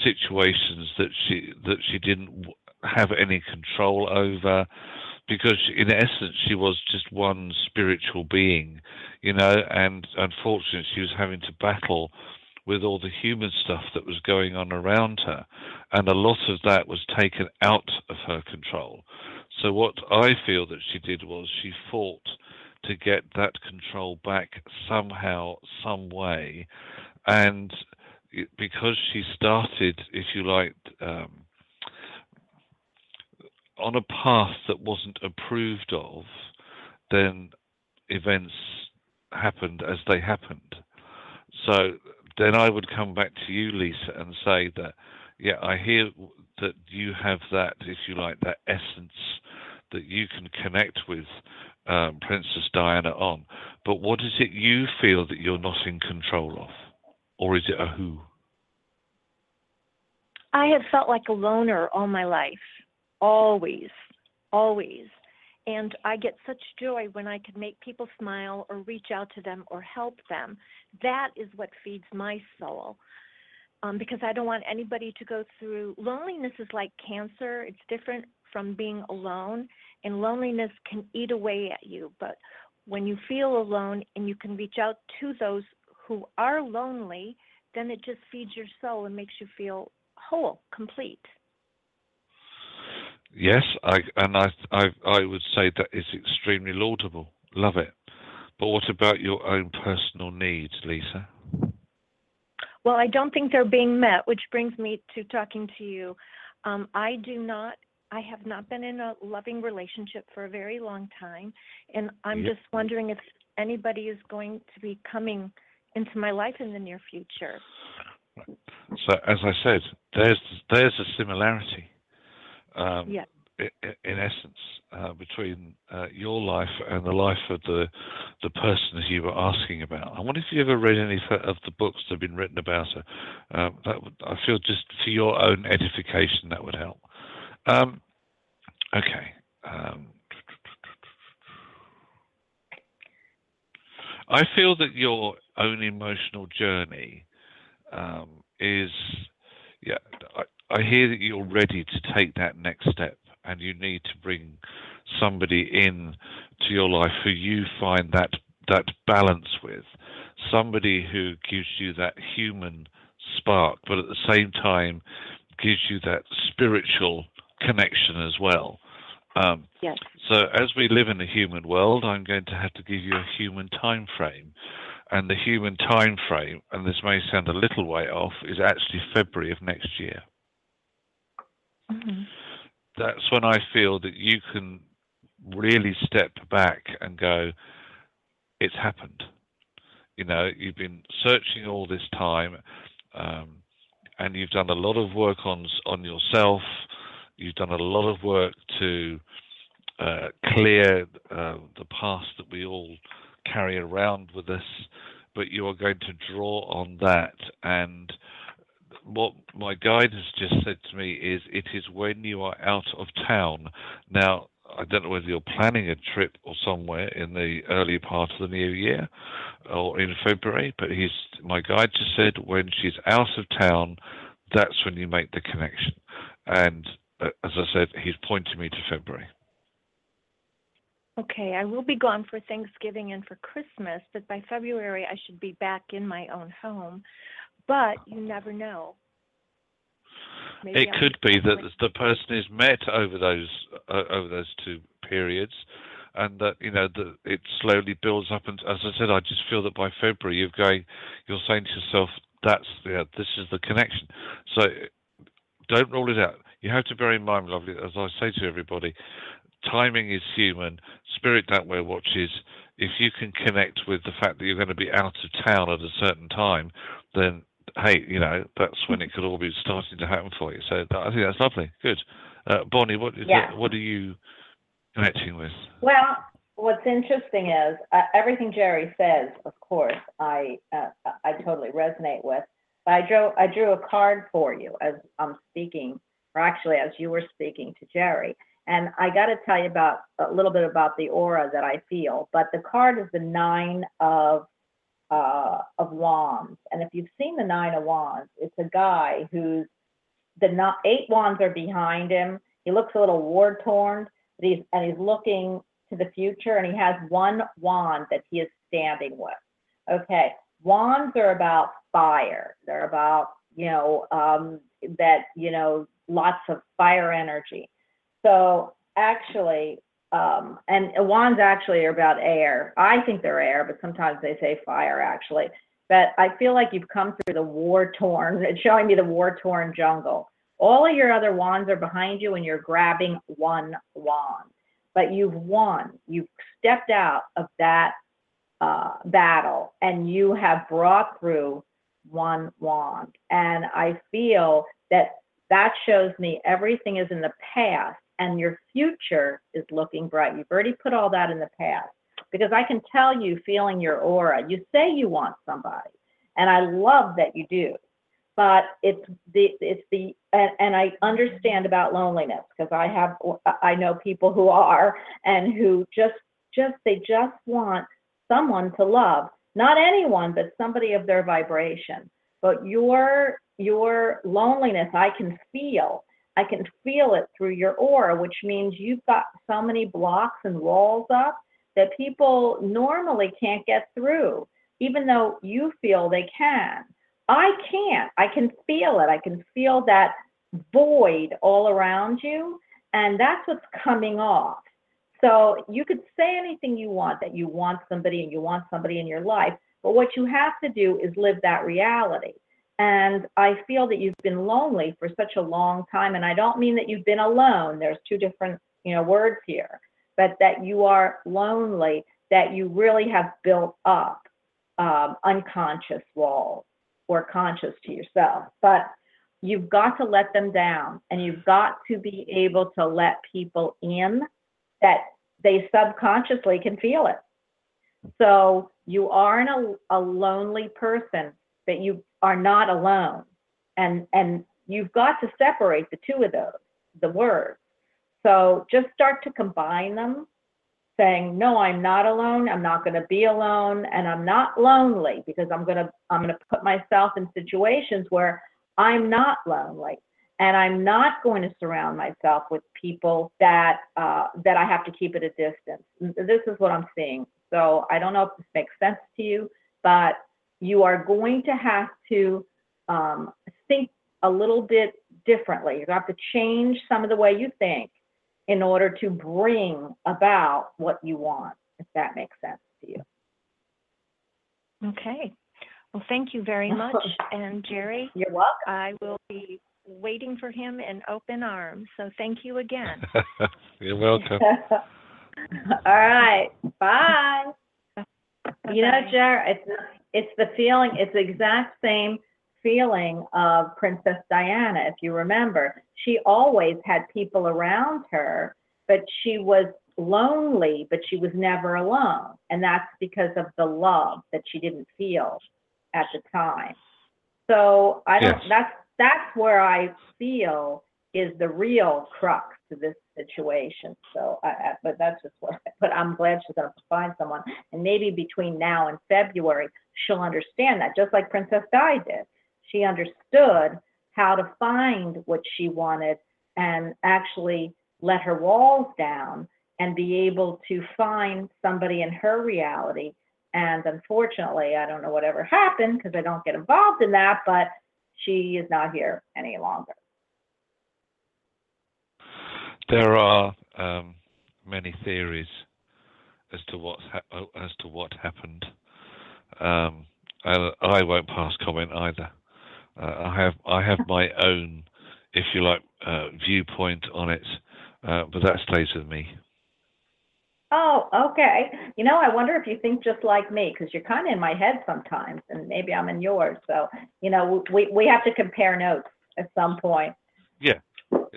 situations that she that she didn't have any control over because in essence she was just one spiritual being you know and unfortunately she was having to battle with all the human stuff that was going on around her and a lot of that was taken out of her control so what i feel that she did was she fought to get that control back somehow some way and because she started if you like um, on a path that wasn't approved of, then events happened as they happened. So then I would come back to you, Lisa, and say that, yeah, I hear that you have that, if you like, that essence that you can connect with um, Princess Diana on. But what is it you feel that you're not in control of? Or is it a who? I have felt like a loner all my life always, always. And I get such joy when I can make people smile or reach out to them or help them. That is what feeds my soul. Um, because I don't want anybody to go through loneliness is like cancer. It's different from being alone, and loneliness can eat away at you. But when you feel alone and you can reach out to those who are lonely, then it just feeds your soul and makes you feel whole, complete. Yes, I and I, I I would say that is extremely laudable. Love it. But what about your own personal needs, Lisa? Well, I don't think they're being met, which brings me to talking to you. Um, I do not. I have not been in a loving relationship for a very long time, and I'm Yep. just wondering if anybody is going to be coming into my life in the near future. So, as I said, there's there's a similarity. Um, Yeah. In essence, uh, between uh, your life and the life of the the person you were asking about. I wonder if you ever read any of the books that have been written about her. Um, that would, I feel just for your own edification that would help. Um, okay. Um, I feel that your own emotional journey um, is, yeah, I, I hear that you're ready to take that next step and you need to bring somebody in to your life who you find that that balance with, somebody who gives you that human spark, but at the same time gives you that spiritual connection as well. Um, Yes. so as we live in a human world, I'm going to have to give you a human time frame. And the human time frame, and this may sound a little way off, is actually February of next year. Mhm. That's when I feel that you can really step back and go, it's happened. You know, you've been searching all this time, um, and you've done a lot of work on on yourself. You've done a lot of work to uh, clear uh, the past that we all carry around with us, but you are going to draw on that. And what my guide has just said to me is, it is when you are out of town. Now, I don't know whether you're planning a trip or somewhere in the early part of the new year or in February, but he's my guide just said when she's out of town, that's when you make the connection. And uh, as I said, he's pointing me to February. Okay, I will be gone for Thanksgiving and for Christmas, but by February I should be back in my own home. But you never know. Maybe it I'm- could be that the person is met over those uh, over those two periods, and that you know that it slowly builds up. And as I said, I just feel that by February you're going, you're saying to yourself, "That's yeah, this is the connection." So don't rule it out. You have to bear in mind, lovely, as I say to everybody, timing is human. Spirit don't wear watches. If you can connect with the fact that you're going to be out of town at a certain time, then hey, you know that's when it could all be starting to happen for you. So I think that's lovely. Good, uh, Bonnie. What is Yeah. what are you connecting with? Well, what's interesting is uh, everything Jerry says. Of course, I uh, I totally resonate with. But I drew I drew a card for you as I'm speaking, or actually as you were speaking to Jerry. And I got to tell you about a little bit about the aura that I feel. But the card is the nine of uh, of wands. And if you've seen the nine of wands, it's a guy who's the not, eight wands are behind him. He looks a little war torn, but he's and he's looking to the future, and he has one wand that he is standing with. Okay, wands are about fire. They're about you know um, that you know lots of fire energy. So actually, um, and wands actually are about air. I think they're air, but sometimes they say fire actually. But I feel like you've come through the war torn, it's showing me the war torn jungle. All of your other wands are behind you, and you're grabbing one wand. But you've won. You've stepped out of that uh, battle, and you have brought through one wand. And I feel that that shows me everything is in the past and your future is looking bright. You've already put all that in the past because I can tell you feeling your aura. You say you want somebody, and I love that you do. But it's the it's the and, and I understand about loneliness because I have I know people who are and who just just they just want someone to love, not anyone, but somebody of their vibration. But your your loneliness, I can feel. I can feel it through your aura, which means you've got so many blocks and walls up that people normally can't get through, even though you feel they can. I can't. I can feel it. I can feel that void all around you, and that's what's coming off. So you could say anything you want that you want somebody and you want somebody in your life, but what you have to do is live that reality. And I feel that you've been lonely for such a long time. And I don't mean that you've been alone. There's two different, you know, words here, but that you are lonely, that you really have built up um, unconscious walls or conscious to yourself. But you've got to let them down and you've got to be able to let people in that they subconsciously can feel it. So you aren't a, a lonely person, but you are not alone. And and you've got to separate the two of those, the words. So just start to combine them, saying, no, I'm not alone, I'm not gonna be alone, and I'm not lonely because I'm gonna I'm gonna put myself in situations where I'm not lonely. And I'm not going to surround myself with people that uh, that I have to keep at a distance. This is what I'm seeing. So I don't know if this makes sense to you, but you are going to have to um, think a little bit differently. You have to change some of the way you think in order to bring about what you want, if that makes sense to you. Okay. Well, thank you very much. And Jerry, You're welcome. I will be waiting for him in open arms. So thank you again. You're welcome. All right. Bye. You know, Bye-bye. Jer, it's it's the feeling. It's the exact same feeling of Princess Diana. If you remember, she always had people around her, but she was lonely, but she was never alone, and that's because of the love that she didn't feel at the time. So I don't. Yes. That's that's where I feel is the real crux to this situation. So, I, I, but that's just what. But I'm glad she's going to find someone, and maybe between now and February, she'll understand that, just like Princess Di did. She understood how to find what she wanted and actually let her walls down and be able to find somebody in her reality. And unfortunately, I don't know whatever happened because I don't get involved in that, but she is not here any longer. There are um, many theories as to what's hap- oh, as to what happened. Um, and I won't pass comment either. Uh, I have I have my own, if you like, uh, viewpoint on it, uh, but that stays with me. Oh, okay. You know, I wonder if you think just like me, because you're kind of in my head sometimes, and maybe I'm in yours. So, you know, we we have to compare notes at some point. Yeah,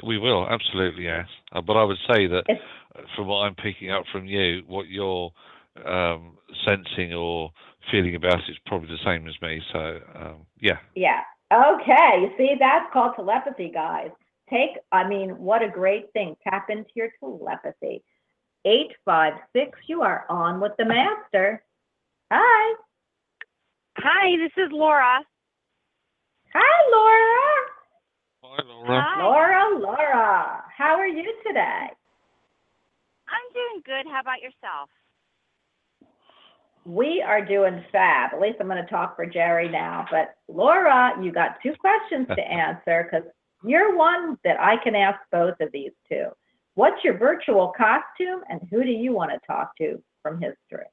we will absolutely yes. Uh, but I would say that It's, uh, from what I'm picking up from you, what you're um, sensing or feeling about it is probably the same as me. So um, yeah, yeah. Okay. You see, that's called telepathy, guys. Take, I mean, what a great thing. Tap into your telepathy. 856, you are on with the master. Hi. Hi, this is Laura. Hi, Laura. Hi, Laura. Laura, Laura. How are you today? I'm doing good. How about yourself? We are doing fab. At least I'm going to talk for Jerry now. But Laura, you got two questions to answer because you're one that I can ask both of these two. What's your virtual costume and who do you want to talk to from history?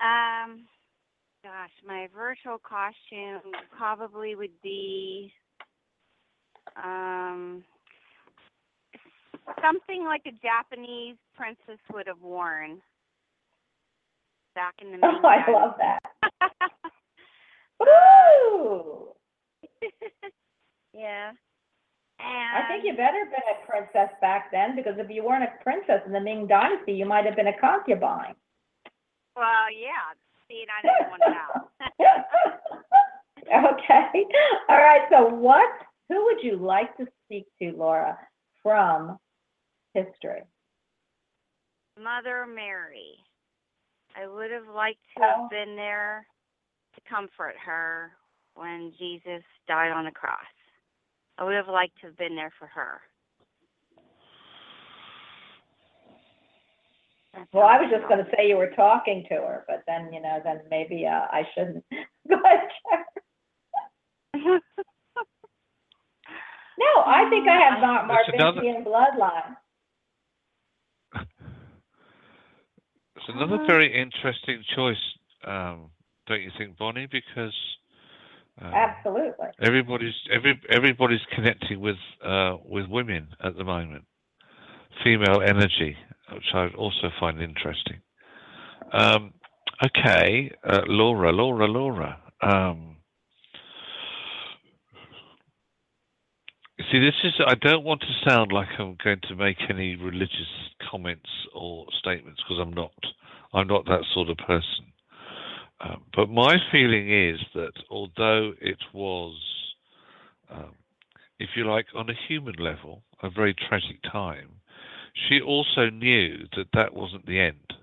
Um, gosh, my virtual costume probably would be um something like a Japanese princess would have worn back in the Oh, I love that. Woo! yeah. And I think you better been a princess back then because if you weren't a princess in the Ming Dynasty, you might have been a concubine. well, yeah. See, I didn't want to know. okay. All right. So, what? Who would you like to speak to, Laura, from history? Mother Mary. I would have liked to Oh. have been there to comfort her when Jesus died on the cross. I would have liked to have been there for her. That's Well, I was just going to say you were talking to her, but then you know, then maybe uh, I shouldn't. Go ahead. No, I think I have Mar- That's another- Merovingian bloodline. It's another very interesting choice, um, don't you think, Bonnie? Because uh, Absolutely. everybody's every everybody's connecting with uh, with women at the moment, female energy, which I also find interesting. Um, okay, uh, Laura, Laura, Laura. Um, see, this is. I don't want to sound like I'm going to make any religious comments or statements because I'm not. I'm not that sort of person. Um, but my feeling is that although it was, um, if you like, on a human level, a very tragic time, she also knew that that wasn't the end,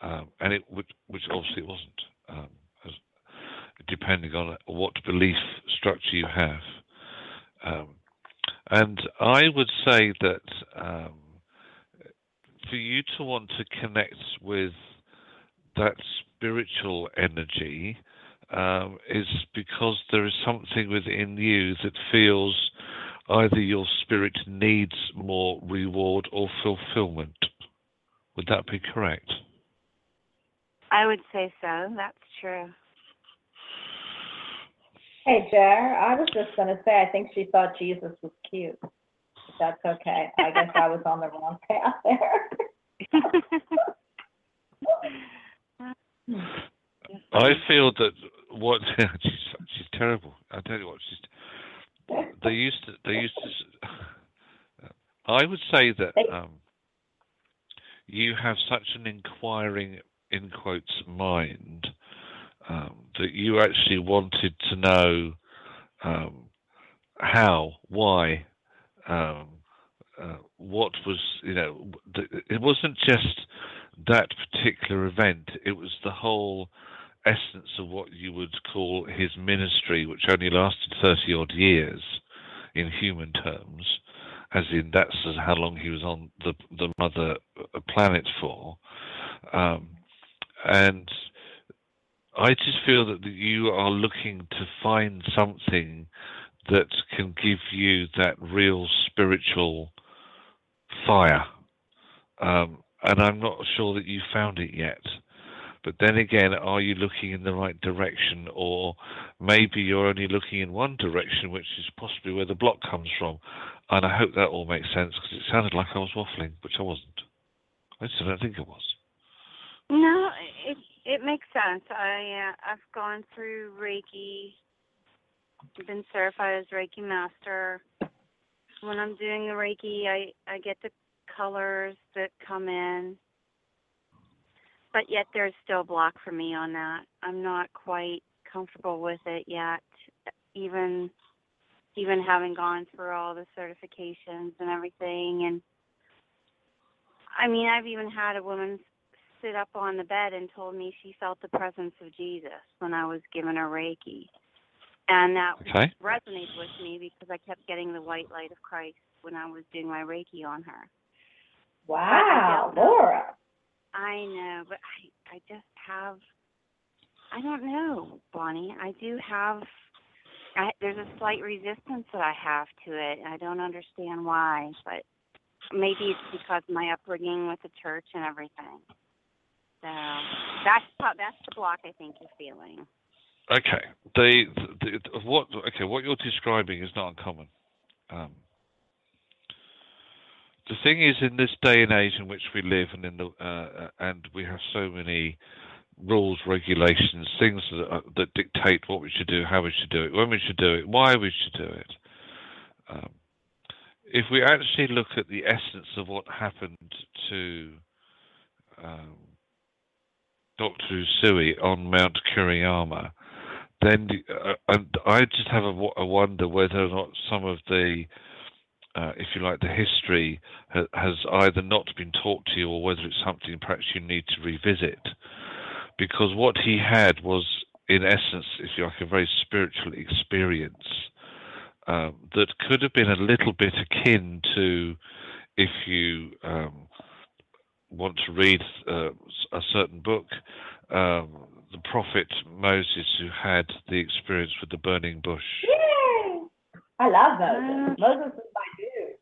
um, and it would, which obviously it wasn't, um, as, depending on what belief structure you have. Um, and I would say that um, for you to want to connect with that spiritual energy um, is because there is something within you that feels either your spirit needs more reward or fulfillment. Would that be correct? I would say so. That's true. Hey, Jer, I was just going to say, I think she thought Jesus was cute. That's okay. I guess I was on the wrong path there. I feel that what she's, she's terrible. I tell you what, she's. They used to. They used to. I would say that um, you have such an inquiring, in quotes, mind um, that you actually wanted to know um, how, why, um, uh, what was you know it wasn't just that particular event; it was the whole essence of what you would call his ministry, which only lasted thirty odd years in human terms, as in that's how long he was on the the mother uh, planet for, um, and I just feel that you are looking to find something that can give you that real spiritual fire. Um, and I'm not sure that you found it yet. But then again, are you looking in the right direction? Or maybe you're only looking in one direction, which is possibly where the block comes from. And I hope that all makes sense because it sounded like I was waffling, which I wasn't. I just don't think it was. No, it it makes sense. I uh, I've gone through Reiki, been certified as Reiki master. When I'm doing the Reiki, I I get the colors that come in, but yet there's still a block for me on that. I'm not quite comfortable with it yet, even even having gone through all the certifications and everything and I mean, I've even had a woman sit up on the bed and told me she felt the presence of Jesus when I was giving her Reiki. And that Okay. resonates with me because I kept getting the white light of Christ when I was doing my Reiki on her. Wow, But I know. Laura. I know, but I I just have I don't know, Bonnie. I do have I there's a slight resistance that I have to it. I don't understand why, but maybe it's because of my upbringing with the church and everything. So that's that's the block I think you're feeling. Okay. The, the, the what okay what you're describing is not uncommon. Um, the thing is, in this day and age in which we live, and in the uh, and we have so many rules, regulations, things that, uh, that dictate what we should do, how we should do it, when we should do it, why we should do it. Um, if we actually look at the essence of what happened to um, Dr. Usui on Mount Kuriyama, then uh, and I just have a, a wonder whether or not some of the, uh, if you like, the history ha- has either not been taught to you or whether it's something perhaps you need to revisit. Because what he had was, in essence, if you like, a very spiritual experience um, that could have been a little bit akin to if you um, want to read uh, a certain book, um, the prophet Moses, who had the experience with the burning bush. Yay! I love Moses. Moses is my dude.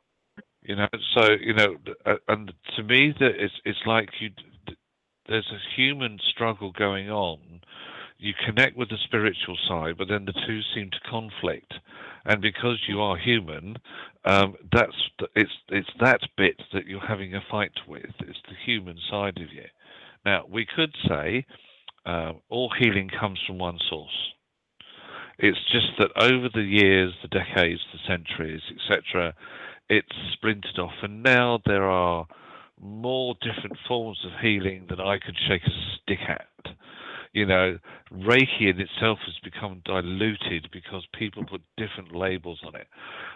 You know, so you know, uh, and to me, that it's it's like you. There's a human struggle going on. You connect with the spiritual side, but then the two seem to conflict. And because you are human, um, that's it's it's that bit that you're having a fight with. It's the human side of you. Now we could say um, all healing comes from one source. It's just that over the years, the decades, the centuries, etc., it's splintered off, and now there are more different forms of healing than I could shake a stick at. You know, Reiki in itself has become diluted because people put different labels on it,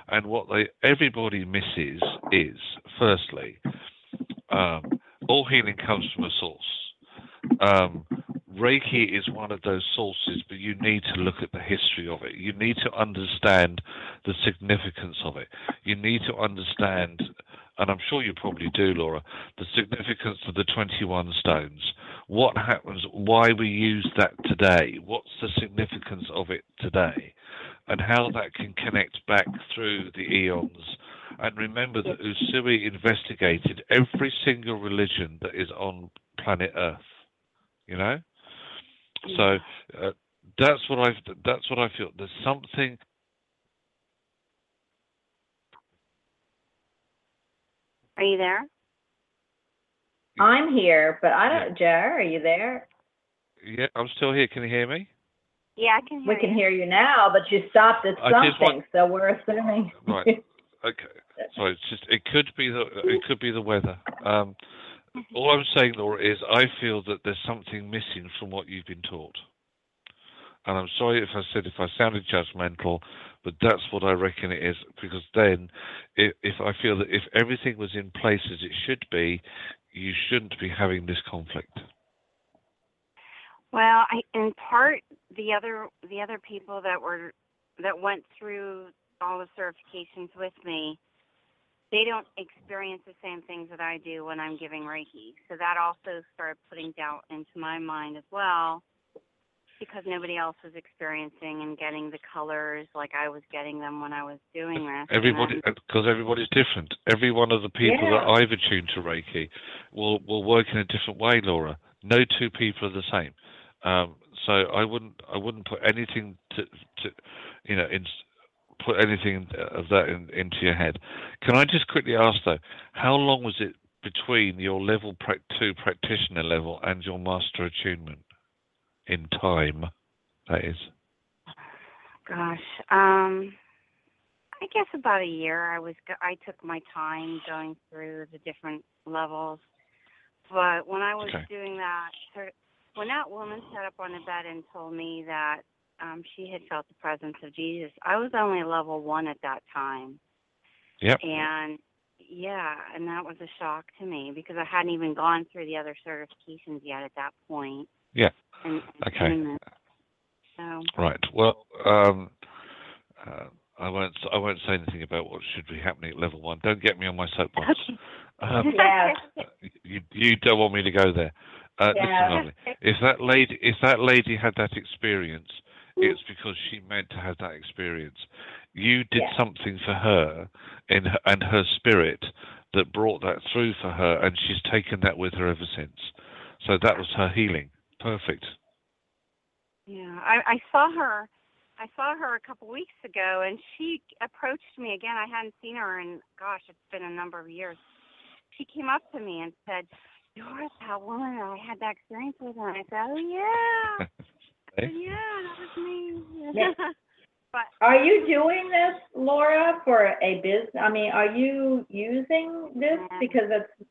and what they everybody misses is, firstly, um, all healing comes from a source. Um, Reiki is one of those sources, but you need to look at the history of it. You need to understand the significance of it. You need to understand, and I'm sure you probably do, Laura, the significance of the 21 stones. What happens, why we use that today, what's the significance of it today, and how that can connect back through the eons. And remember that Usui investigated every single religion that is on planet Earth. You know, so uh, that's what I that's what I feel. There's something. Are you there? I'm here, but I don't. Joe, are you there? Yeah, I'm still here. Can you hear me? Yeah, I can hear We can you. hear you now, but you stopped at I just something, want- so we're assuming. Right. Okay. So it's just it could be the it could be the weather. Um, all I'm saying, Laura, is I feel that there's something missing from what you've been taught, and I'm sorry if I said if I sounded judgmental, but that's what I reckon it is. Because then, if, if I feel that if everything was in place as it should be, you shouldn't be having this conflict. Well, I in part the other the other people that were that went through all the certifications with me, they don't experience the same things that I do when I'm giving Reiki. So that also started putting doubt into my mind as well because nobody else was experiencing and getting the colors like I was getting them when I was doing this. Everybody, because everybody's different. Every one of the people Yeah. that I've attuned to Reiki will will work in a different way, Laura. No two people are the same. Um, so I wouldn't I wouldn't put anything to, to you know in, put anything of that in, into your head. Can I just quickly ask though, how long was it between your level two practitioner level and your master attunement in time? That is. Gosh, um, I guess about a year. I was go- I took my time going through the different levels, but when I was Okay. doing that, her, when that woman sat up on the bed and told me that um, she had felt the presence of Jesus, I was only level one at that time, Yep. and yeah, and that was a shock to me because I hadn't even gone through the other certifications yet at that point. Yeah. And, and Okay. doing. So Right. Well, um, uh, I won't. I won't say anything about what should be happening at level one. Don't get me on my soapbox. Um, Yes. you, you don't want me to go there. Uh, Yeah. Listen, lovely. If that lady, if that lady had that experience, it's because she meant to have that experience. You did Yeah. something for her in her, and her spirit that brought that through for her, and she's taken that with her ever since. So that was her healing. Perfect. Yeah, I, I saw her. I saw her a couple weeks ago, and she approached me again. I hadn't seen her in, gosh, it's been a number of years. She came up to me and said, "You're that woman I had that experience with." Her and I said, "Oh yeah, I said, yeah, that was me." Yeah. but Are you doing this, Laura, for a business? I mean, are you using this because it's,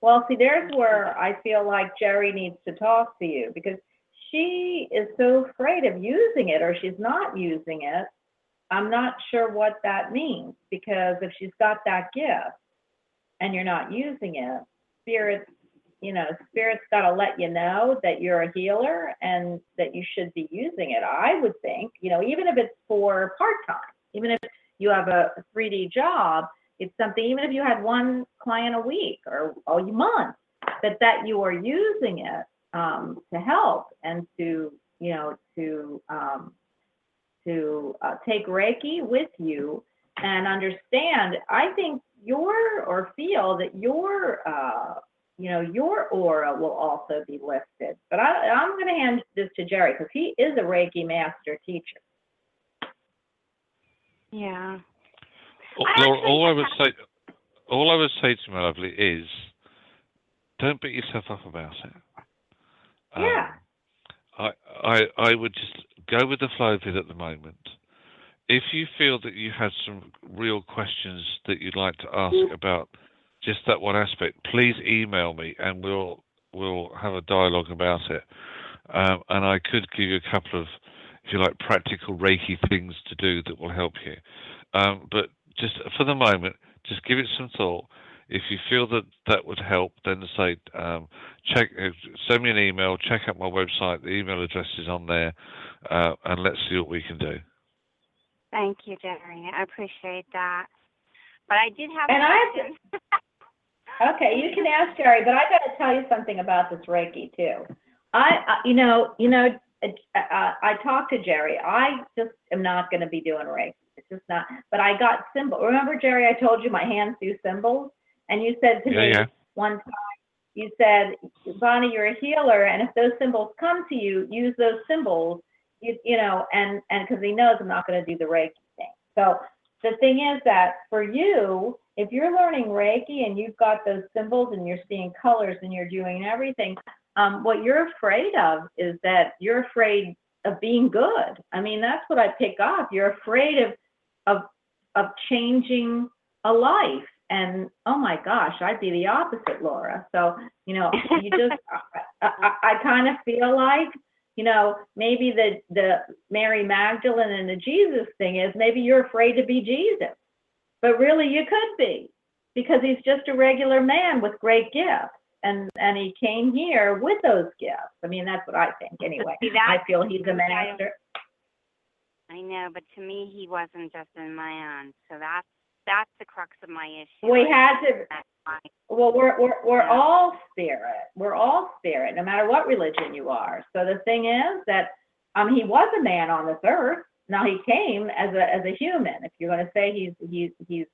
well, see, there's where I feel like Jerry needs to talk to you because she is so afraid of using it or she's not using it. I'm not sure what that means because if she's got that gift and you're not using it, spirits, you know, spirits got to let you know that you're a healer and that you should be using it. I would think, you know, even if it's for part time, even if you have a 3D job, it's something, even if you had one client a week or a month, that that you are using it um, to help and to, you know, to um, to uh, take Reiki with you and understand. I think your or feel that your uh, you know your aura will also be lifted. But I, I'm going to hand this to Jerry because he is a Reiki master teacher. yeah, Laura, all I would say, all I would say to my lovely is, don't beat yourself up about it. Um, Yeah. I, I, I would just go with the flow of it at the moment. If you feel that you had some real questions that you'd like to ask about just that one aspect, please email me and we'll we'll have a dialogue about it. Um, and I could give you a couple of, if you like, practical Reiki things to do that will help you. Um, but just for the moment, just give it some thought. If you feel that that would help, then say um, check, uh, send me an email, check out my website. The email address is on there, uh, and let's see what we can do. thank you, Jerry. I appreciate that. But I did have And a I have question. Okay, you can ask Jerry, but I got to tell you something about this Reiki too. I, I- you know, you know, uh, uh, I talked to Jerry. I just am not going to be doing Reiki. Just not. But I got symbol. Remember, Jerry? I told you my hands do symbols, and you said to Yeah, me yeah. one time, you said, Bonnie, you're a healer, and if those symbols come to you, use those symbols. You, you know, and and because he knows I'm not going to do the Reiki thing. So the thing is that for you, if you're learning Reiki and you've got those symbols and you're seeing colors and you're doing everything, um, what you're afraid of is that you're afraid of being good. I mean, that's what I pick up. You're afraid of of of changing a life. And oh my gosh, I'd be the opposite, Laura. So you know, you just I, I, I kind of feel like you know, maybe the the Mary Magdalene and the Jesus thing is maybe you're afraid to be Jesus, but really you could be because he's just a regular man with great gifts, and and he came here with those gifts. I mean, that's what I think anyway. see, I feel he's a master. I know, but to me, he wasn't just in my own. So that's that's the crux of my issue. We had to- Well, we're we're we're all spirit. We're all spirit, no matter what religion you are. So the thing is that um he was a man on this earth. Now he came as a as a human. If you're going to say he's he's he's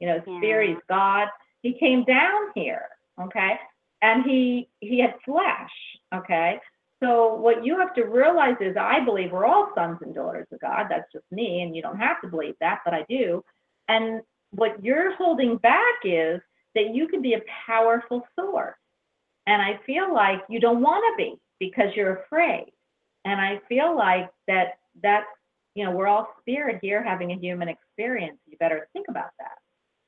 you know spirit, Yeah. he's God. He came down here, okay, and he he had flesh, okay. So what you have to realize is, I believe we're all sons and daughters of God. That's just me, and you don't have to believe that, but I do. And what you're holding back is that you can be a powerful source. And I feel like you don't want to be because you're afraid. And I feel like that that's, you know, we're all spirit here having a human experience. You better think about that.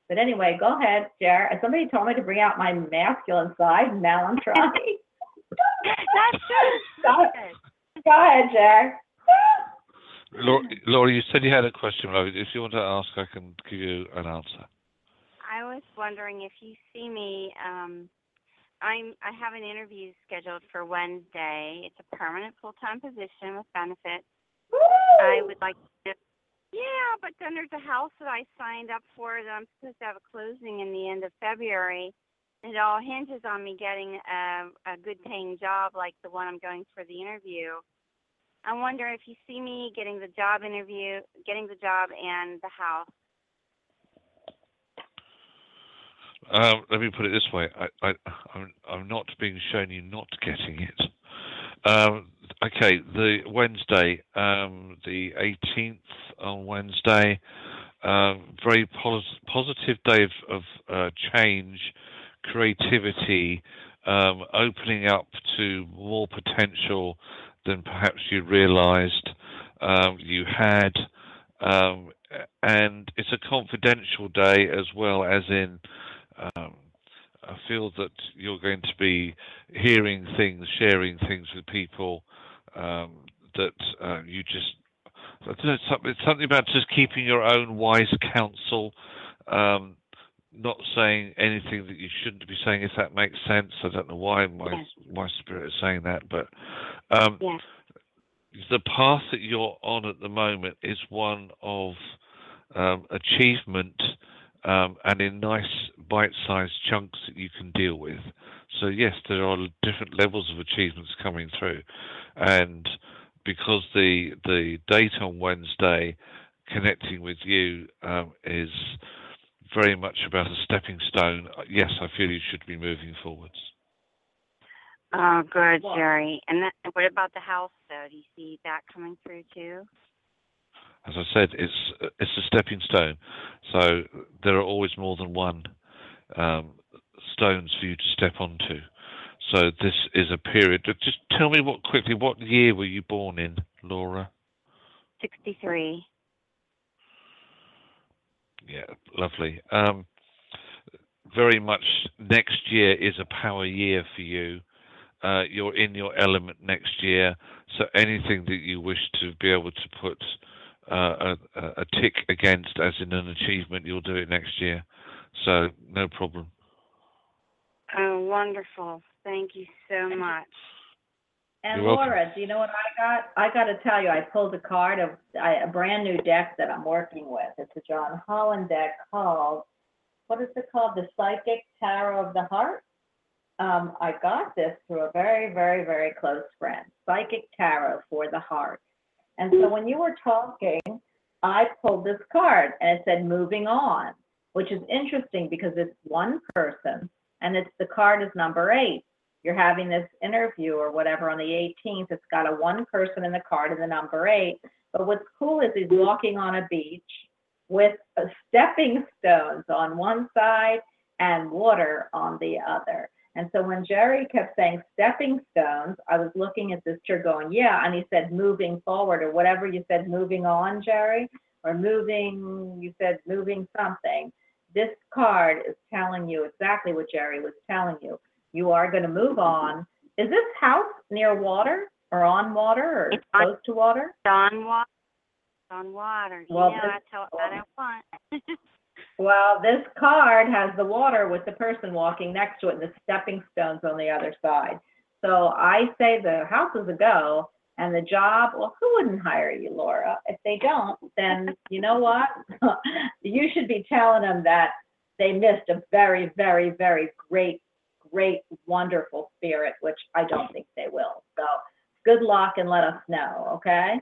But anyway, go ahead, Jared. Somebody told me to bring out my masculine side, now I'm trying. That's good. go, go ahead, Jared. Laura, Laura, you said you had a question. If you want to ask, I can give you an answer. I was wondering if you see me. Um, I'm. I have an interview scheduled for Wednesday. It's a permanent full-time position with benefits. I would like to. Yeah, but then there's a house that I signed up for that I'm supposed to have a closing in the end of February. It all hinges on me getting a, a good paying job like the one I'm going for the interview. I wonder if you see me getting the job interview, getting the job and the house. Um, let me put it this way: I, I'm not being shown you not getting it. Um, okay, the Wednesday, um, the 18th on Wednesday, um, very pos- positive day of, of uh, change, creativity, um, opening up to more potential than perhaps you realised um, you had. Um, and it's a confidential day as well as in um, I feel that you're going to be hearing things, sharing things with people um, that uh, you just. It's something, something about just keeping your own wise counsel, um, not saying anything that you shouldn't be saying. If that makes sense, I don't know why my Yes. my spirit is saying that, but um, Yes. the path that you're on at the moment is one of um, achievement um, and in nice bite-sized chunks that you can deal with. So yes, there are different levels of achievements coming through, and because the the date on Wednesday connecting with you um, is very much about a stepping stone. Yes, I feel you should be moving forwards. Oh, good, Well- Jerry. And that, what about the house, though? Do you see that coming through too? As I said, it's it's a stepping stone. So there are always more than one um, stones for you to step onto. So this is a period. Just tell me what quickly. What year were you born in, Laura? Sixty-three. Yeah, lovely. Um, very much next year is a power year for you. Uh, you're in your element next year, so anything that you wish to be able to put uh, a, a tick against as in an achievement, you'll do it next year. So no problem. Oh, wonderful. Thank you so much. And You're welcome. Laura, do you know what I got? I got to tell you, I pulled a card of I, a brand new deck that I'm working with. It's a John Holland deck called, what is it called? The Psychic Tarot of the Heart. Um, I got this through a very, very, very close friend, Psychic Tarot for the Heart. And so when you were talking, I pulled this card and it said moving on, which is interesting because it's one person and it's the card is number eight you're having this interview or whatever on the 18th. It's got a one person in the card and the number eight. But what's cool is he's walking on a beach with stepping stones on one side and water on the other. And so when Jerry kept saying stepping stones, I was looking at this chair going, yeah. And he said moving forward or whatever you said, moving on, Jerry, or moving, you said moving something. This card is telling you exactly what Jerry was telling you you are going to move on. Is this house near water? or on water or It's on- close to water? On water. On water. Well, know, this- that's what I don't want. Well, this card has the water with the person walking next to it and the stepping stones on the other side. So I say the house is a go and the job, well, who wouldn't hire you, Laura? If they don't, then you know what? you should be telling them that they missed a very, very, very great, great, wonderful spirit, which I don't think they will. So good luck and let us know, okay?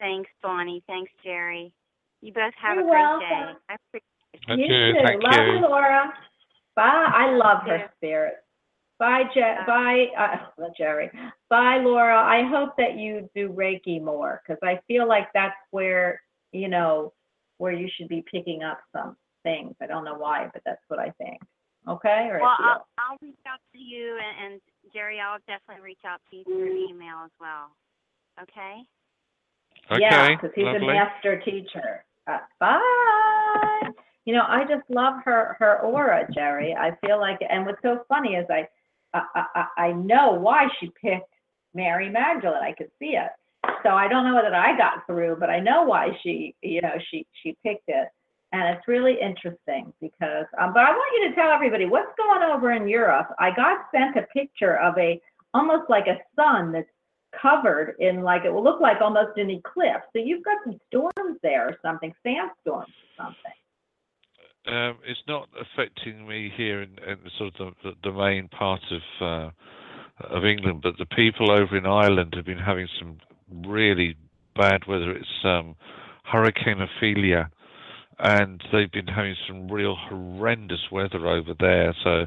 Thanks, Bonnie. Thanks, Jerry. You both have You're a great welcome. day. I appreciate Thank you you, too. thank love you. Laura. Bye. I love her spirit. Bye, Je- bye, uh, Jerry. Bye, Laura. I hope that you do Reiki more because I feel like that's where you know where you should be picking up some things. I don't know why, but that's what I think. Okay, or I Well, feel. I'll, I'll reach out to you, and, and Jerry, I'll definitely reach out to you through email as well. Okay? Okay, yeah, because he's a lovely. master teacher. Uh, bye. You know, I just love her her aura, Jerry. I feel like, and what's so funny is I I I, I know why she picked Mary Magdalene. I could see it. So I don't know that I got through, but I know why she you know she she picked it. And it's really interesting because, um, but I want you to tell everybody what's going over in Europe. I got sent a picture of a almost like a sun that's covered in like it will look like almost an eclipse. So you've got some storms there or something, sandstorms or something. Um, it's not affecting me here in, in sort of the, the, main part of uh, of England, but the people over in Ireland have been having some really bad weather. It's um, Hurricane Ophelia, and they've been having some real horrendous weather over there. So,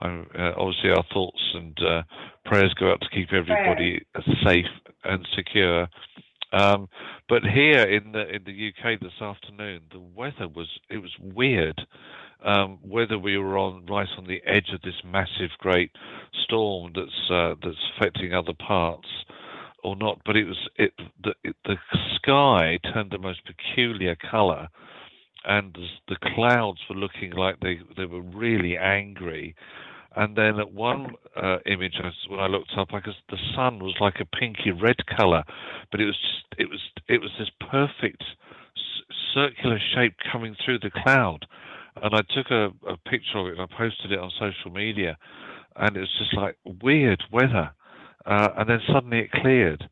um, uh, obviously, our thoughts and uh, prayers go out to keep everybody safe and secure. Um, but here in the in the UK this afternoon, the weather was it was weird. Um, whether we were on right on the edge of this massive, great storm that's uh, that's affecting other parts or not, but it was it the it, the sky turned the most peculiar colour, and the, clouds were looking like they they were really angry. And then at one uh, image, when I looked up, I the sun was like a pinky red color, but it was just, it was it was this perfect circular shape coming through the cloud. And I took a, a picture of it and I posted it on social media, and it was just like weird weather. Uh, and then suddenly it cleared.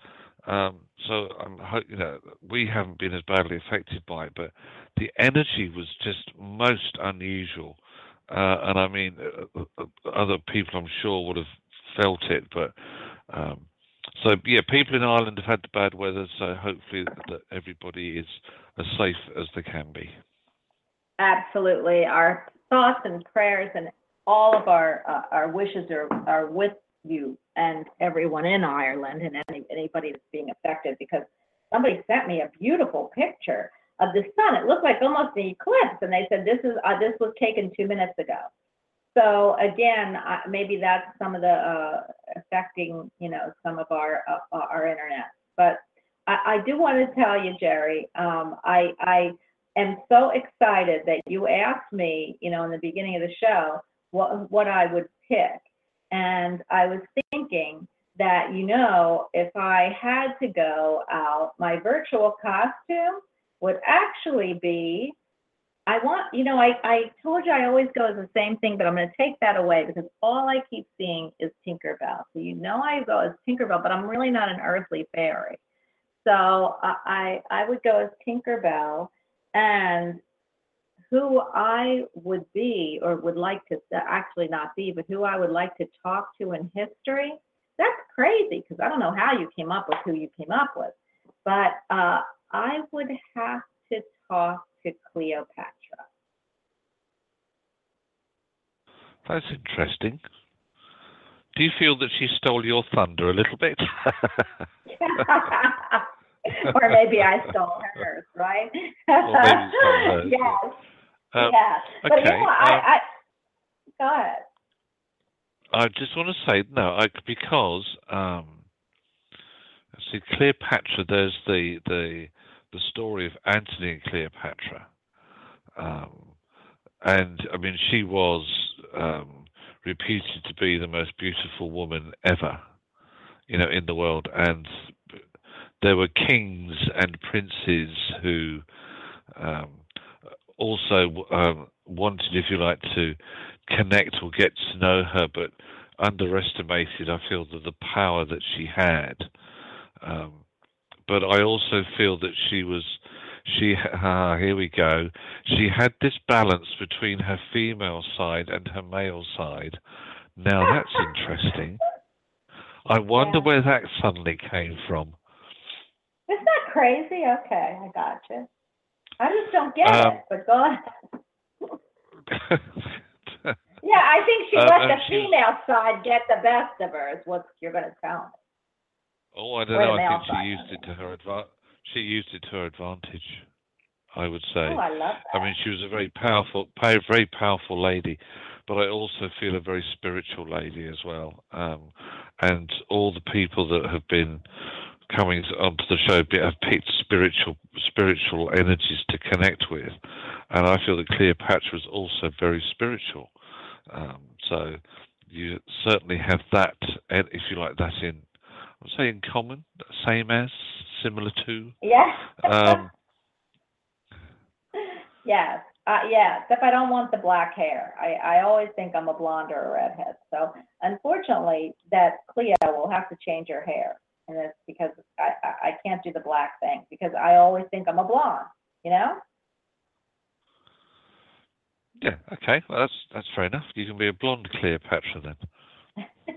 Um, so I'm ho- you know we haven't been as badly affected by it, but the energy was just most unusual. Uh, and I mean, uh, uh, other people I'm sure would have felt it, but um, so yeah, people in Ireland have had the bad weather, so hopefully that everybody is as safe as they can be. Absolutely. Our thoughts and prayers and all of our uh, our wishes are are with you and everyone in Ireland and any, anybody that's being affected because somebody sent me a beautiful picture of the sun. It looked like almost an eclipse, and they said this is uh, this was taken two minutes ago. So again, uh, maybe that's some of the uh, affecting, you know, some of our uh, our internet. But I, I do want to tell you, Jerry, um, I I am so excited that you asked me, you know, in the beginning of the show, what what I would pick, and I was thinking that, you know, if I had to go out, my virtual costume would actually be I want, you know, I, I told you I always go as the same thing, but I'm going to take that away because all I keep seeing is Tinkerbell. So you know I go as Tinkerbell, but I'm really not an earthly fairy. So I, I would go as Tinkerbell, and who I would be or would like to actually not be, but who I would like to talk to in history. That's crazy because I don't know how you came up with who you came up with, but uh, I would have to talk to Cleopatra. That's interesting. Do you feel that she stole your thunder a little bit? or maybe I stole hers, right? Or maybe you stole hers, yes. Um, yeah. But you okay, know, I, um, I go ahead. I just want to say no, I, because um, see Cleopatra. There's the the the story of Antony and Cleopatra, um, and I mean she was um, reputed to be the most beautiful woman ever you know, in the world, and there were kings and princes who um, also um, wanted, if you like, to connect or get to know her, but underestimated, I feel, that the power that she had. Um, but I also feel that she was, she, ah, here we go, she had this balance between her female side and her male side. Now that's interesting. I wonder Yeah. where that suddenly came from. Isn't that crazy? Okay, I got you. I just don't get Um, it, but go ahead. Yeah, I think she Um, let and the she female side get the best of her, is what you're going to tell me. Oh, I don't Or know. I think she used it to her adva- She used it to her advantage. I would say. Oh, I love that. I mean, she was a very powerful, very powerful lady, but I also feel a very spiritual lady as well. Um, and all the people that have been coming to- onto the show have picked spiritual, spiritual energies to connect with, and I feel that Cleopatra was also very spiritual. Um, so you certainly have that, if you like, that in, I would say in common, same as, similar to. Yeah. Um, yes. Uh, yeah, except I don't want the black hair. I, I always think I'm a blonde or a redhead. So unfortunately, that Cleo will have to change her hair. And it's because I, I, I can't do the black thing because I always think I'm a blonde, you know? Yeah, okay. Well, that's that's fair enough. You can be a blonde Cleopatra then.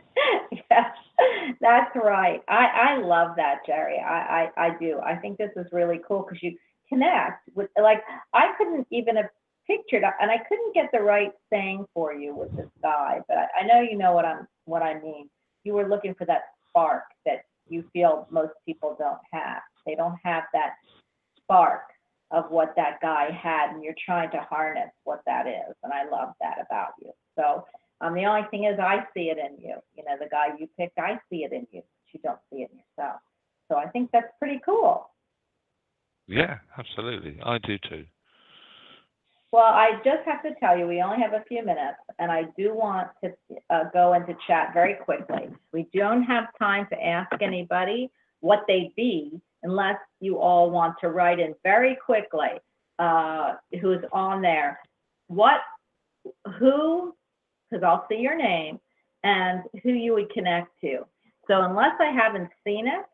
yes, that's right. I, I love that, Jerry. I, I, I do. I think this is really cool because you connect with, like, I couldn't even have pictured, and I couldn't get the right saying for you with this guy, but I, I know you know what I'm, what I mean. You were looking for that spark that you feel most people don't have. They don't have that spark of what that guy had, and you're trying to harness what that is. And I love that about you. So, um, the only thing is, I see it in you. You know, the guy you picked, I see it in you. But you don't see it in yourself. So I think that's pretty cool. Yeah, absolutely. I do too. Well, I just have to tell you, we only have a few minutes, and I do want to uh, go into chat very quickly. We don't have time to ask anybody what they'd be unless you all want to write in very quickly uh, who's on there. What, who, because I'll see your name, and who you would connect to. So unless I haven't seen it,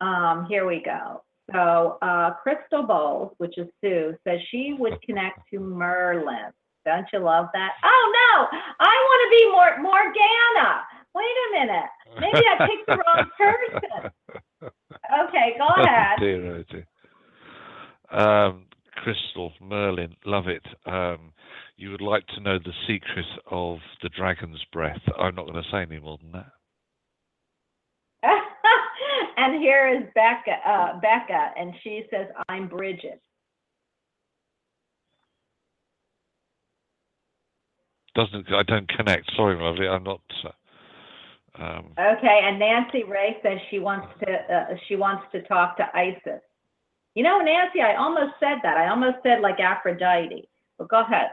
um, here we go. So uh, Crystal Bowles, which is Sue, says she would connect to Merlin. Don't you love that? Oh no, I want to be more Morgana. Wait a minute. Maybe I picked the wrong person. Okay, go ahead. Oh dear, oh dear. Um, Crystal, Merlin, love it. Um, you would like to know the secret of the dragon's breath. I'm not going to say any more than that. And here is Becca, uh, Becca, and she says, "I'm Bridget." Doesn't I don't connect. Sorry, my lovely. I'm not. uh, Um, Okay, and Nancy Ray says she wants to uh, she wants to talk to Isis. You know, Nancy, I almost said that. I almost said like Aphrodite. But go ahead.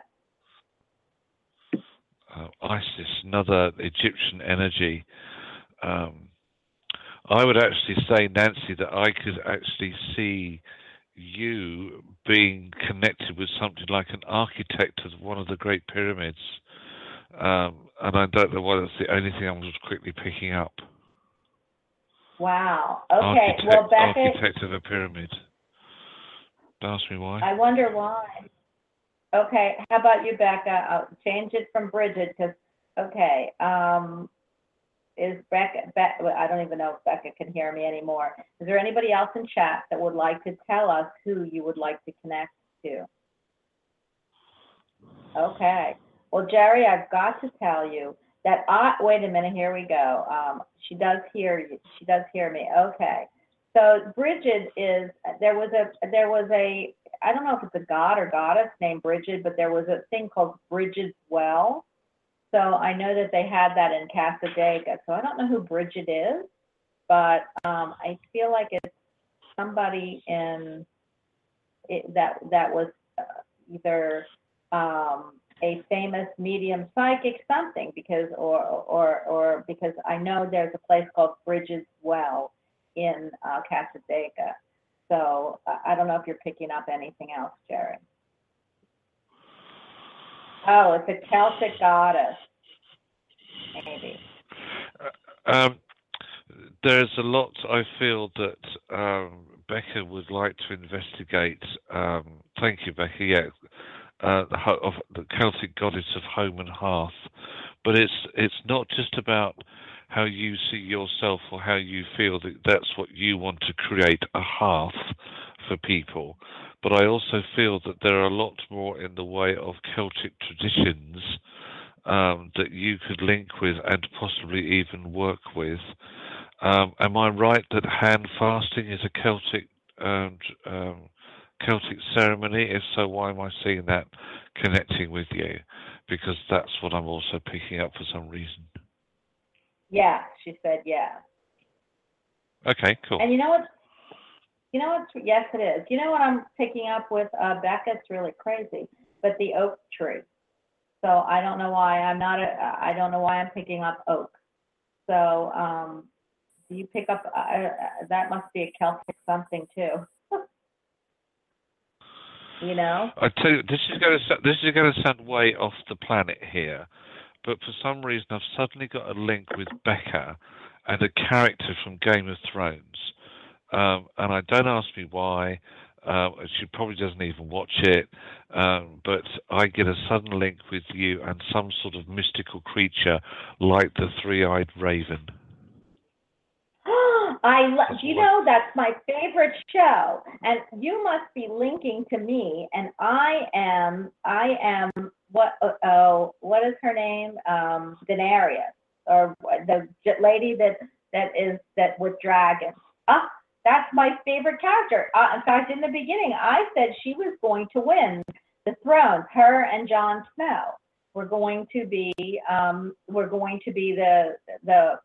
uh, Isis, another Egyptian energy. Um, I would actually say, Nancy, that I could actually see you being connected with something like an architect of one of the great pyramids. Um, and I don't know why that's the only thing I'm just quickly picking up. Wow. Okay. architect, well, architect of a pyramid. Don't ask me why. I wonder why. Okay. How about you, Becca? I'll change it from Bridget because okay. Um, is Becca? Be, I don't even know if Becca can hear me anymore. Is there anybody else in chat that would like to tell us who you would like to connect to? Okay. Well, Jerry, I've got to tell you that I, wait a minute, here we go. Um, she does hear you. She does hear me. Okay. So Bridget is, there was a, there was a, I don't know if it's a god or goddess named Bridget, but there was a thing called Bridget's Well. So I know that they had that in Cassadaga. So I don't know who Bridget is, but um, I feel like it's somebody in it, that that was uh, either um, a famous medium psychic something because or or or because I know there's a place called Bridges Well in uh, Cassadaga. So uh, I don't know if you're picking up anything else, Jerry. Oh, it's a Celtic goddess, maybe. Um, there's a lot I feel that um, Becca would like to investigate. Um, thank you, Becca. Yeah, uh, the, ho- of the Celtic goddess of home and hearth, but it's it's not just about how you see yourself or how you feel that that's what you want to create a hearth for people. But I also feel that there are a lot more in the way of Celtic traditions um, that you could link with and possibly even work with. Um, am I right that hand fasting is a Celtic um, um, Celtic ceremony? If so, why am I seeing that connecting with you? Because that's what I'm also picking up for some reason. Yeah, she said yeah. Okay, cool. And you know what? You know what? Yes, it is. You know what I'm picking up with uh, Becca? It's really crazy, but the oak tree. So I don't know why I'm not. A, I don't know why I'm picking up oak. So um, do you pick up? Uh, uh, that must be a Celtic something too. you know. I tell you, this is going to this is going to sound way off the planet here, but for some reason I've suddenly got a link with Becca and a character from Game of Thrones, um, and I don't ask me why. Um, she probably doesn't even watch it, um, but I get a sudden link with you and some sort of mystical creature like the three-eyed raven. I lo- you know that's my favorite show, and you must be linking to me, and I am I am what uh, oh what is her name um Daenerys or the lady that that is that with dragons. Ah, that's my favorite character. Uh, in fact, in the beginning, I said she was going to win the throne. Her and Jon Snow were going to be um were going to be the the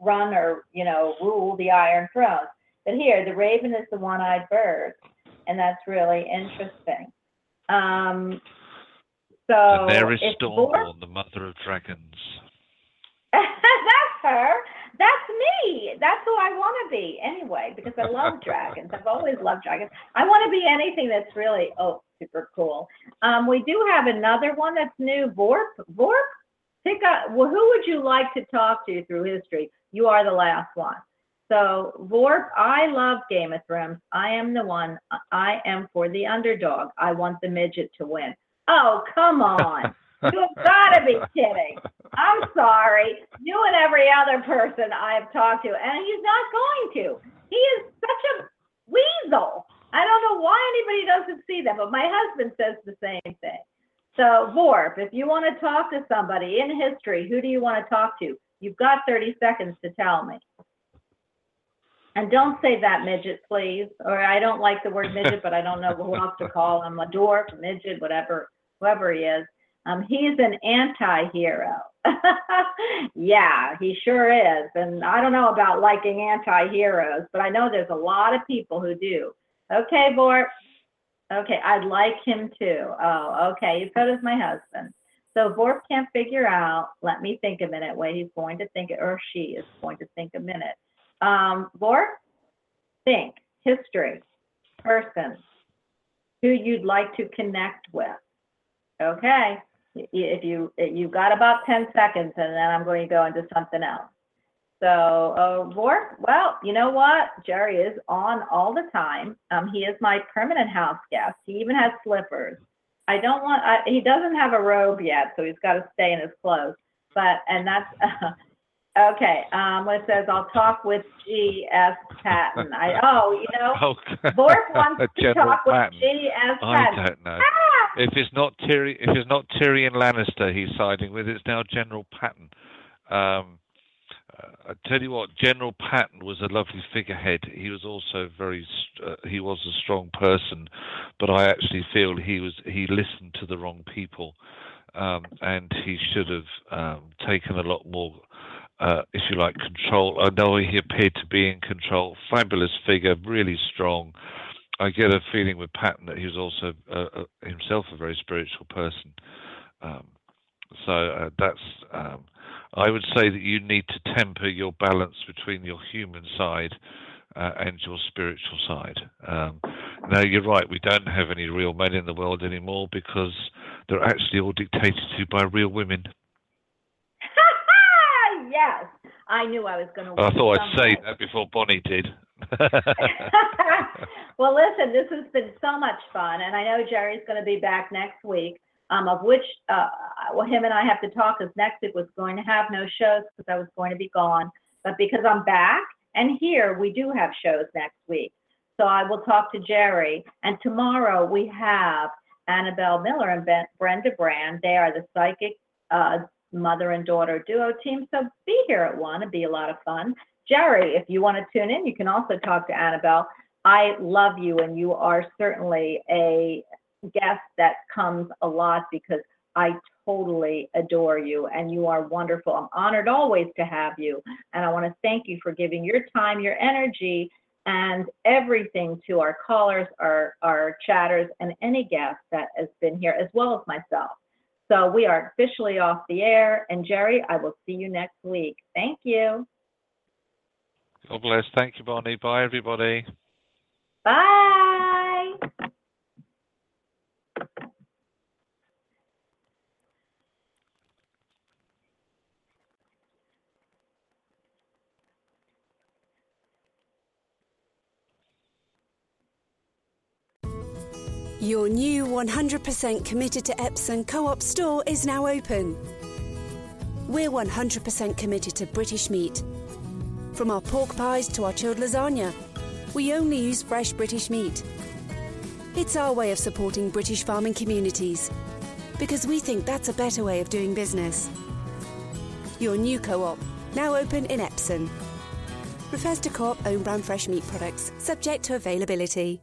run or you know rule the Iron Throne. But here, the raven is the one-eyed bird, and that's really interesting. Um, so Daenerys it's Stormborn, the mother of dragons. that's her. That's me. That's who I want to be anyway, because I love dragons. I've always loved dragons. I want to be anything that's really oh super cool. Um, we do have another one that's new. Vorp. Vorp. Pick up. Well, who would you like to talk to through history? You are the last one. So Vorp, I love Game of Thrones. I am the one. I am for the underdog. I want the midget to win. Oh, come on. You've got to be kidding. I'm sorry. You and every other person I've talked to, and he's not going to. He is such a weasel. I don't know why anybody doesn't see that, but my husband says the same thing. So, Vorp, if you want to talk to somebody in history, who do you want to talk to? You've got 30 seconds to tell me. And don't say that midget, please. Or I don't like the word midget, but I don't know who else to call him a dwarf, midget, whatever, whoever he is. Um, he's an anti-hero. yeah, he sure is. And I don't know about liking anti-heroes, but I know there's a lot of people who do. Okay, Vorp. Okay, I'd like him too. Oh, okay. So does my husband. So Vorp can't figure out. Let me think a minute. Wait, he's going to think, or she is going to think a minute. Um, Vorp, think history, person, who you'd like to connect with. Okay, Y- if you you got about 10 seconds, and then I'm going to go into something else. So, uh, Vorp, well, you know what? Jerry is on all the time. Um, he is my permanent house guest. He even has slippers. I don't want. I, he doesn't have a robe yet, so he's got to stay in his clothes. But and that's okay. Um, it says, I'll talk with G.S. Patton. I oh, you know, Oh, Vorp wants to General talk with G.S. Patton. I don't know. If it's not Tyrion, if it's not Tyrion Lannister, he's siding with. It's now General Patton. Um, uh, I tell you what, General Patton was a lovely figurehead. He was also very, uh, he was a strong person, but I actually feel he was he listened to the wrong people, um, and he should have um, taken a lot more, uh, if you like, control. I know he appeared to be in control. Fabulous figure, really strong. I get a feeling with Patton that he was also uh, uh, himself a very spiritual person. Um, so uh, that's um, I would say that you need to temper your balance between your human side uh, and your spiritual side. Um, now you're right, we don't have any real men in the world anymore because they're actually all dictated to by real women. yes, I knew I was going to. I thought I'd say that before Bonnie did. well, listen, this has been so much fun, and I know Jerry's going to be back next week. Um, of which, uh, well, him and I have to talk because next week was going to have no shows because I was going to be gone. But because I'm back and here, we do have shows next week. So I will talk to Jerry. And tomorrow we have Annabelle Miller and ben, Brenda Brand. They are the psychic uh, mother and daughter duo team. So be here at one. It'd be a lot of fun. Jerry, if you want to tune in, you can also talk to Annabelle. I love you, and you are certainly a guest that comes a lot because I totally adore you and you are wonderful. I'm honored always to have you. And I want to thank you for giving your time, your energy, and everything to our callers, our, our chatters, and any guest that has been here, as well as myself. So we are officially off the air. And Jerry, I will see you next week. Thank you. God bless. Thank you, Bonnie. Bye, everybody. Bye. Your new 100% committed to Epsom co op store is now open. We're 100% committed to British meat. From our pork pies to our chilled lasagna, we only use fresh British meat. It's our way of supporting British farming communities because we think that's a better way of doing business. Your new co op, now open in Epsom. Refers to co op own brand fresh meat products, subject to availability.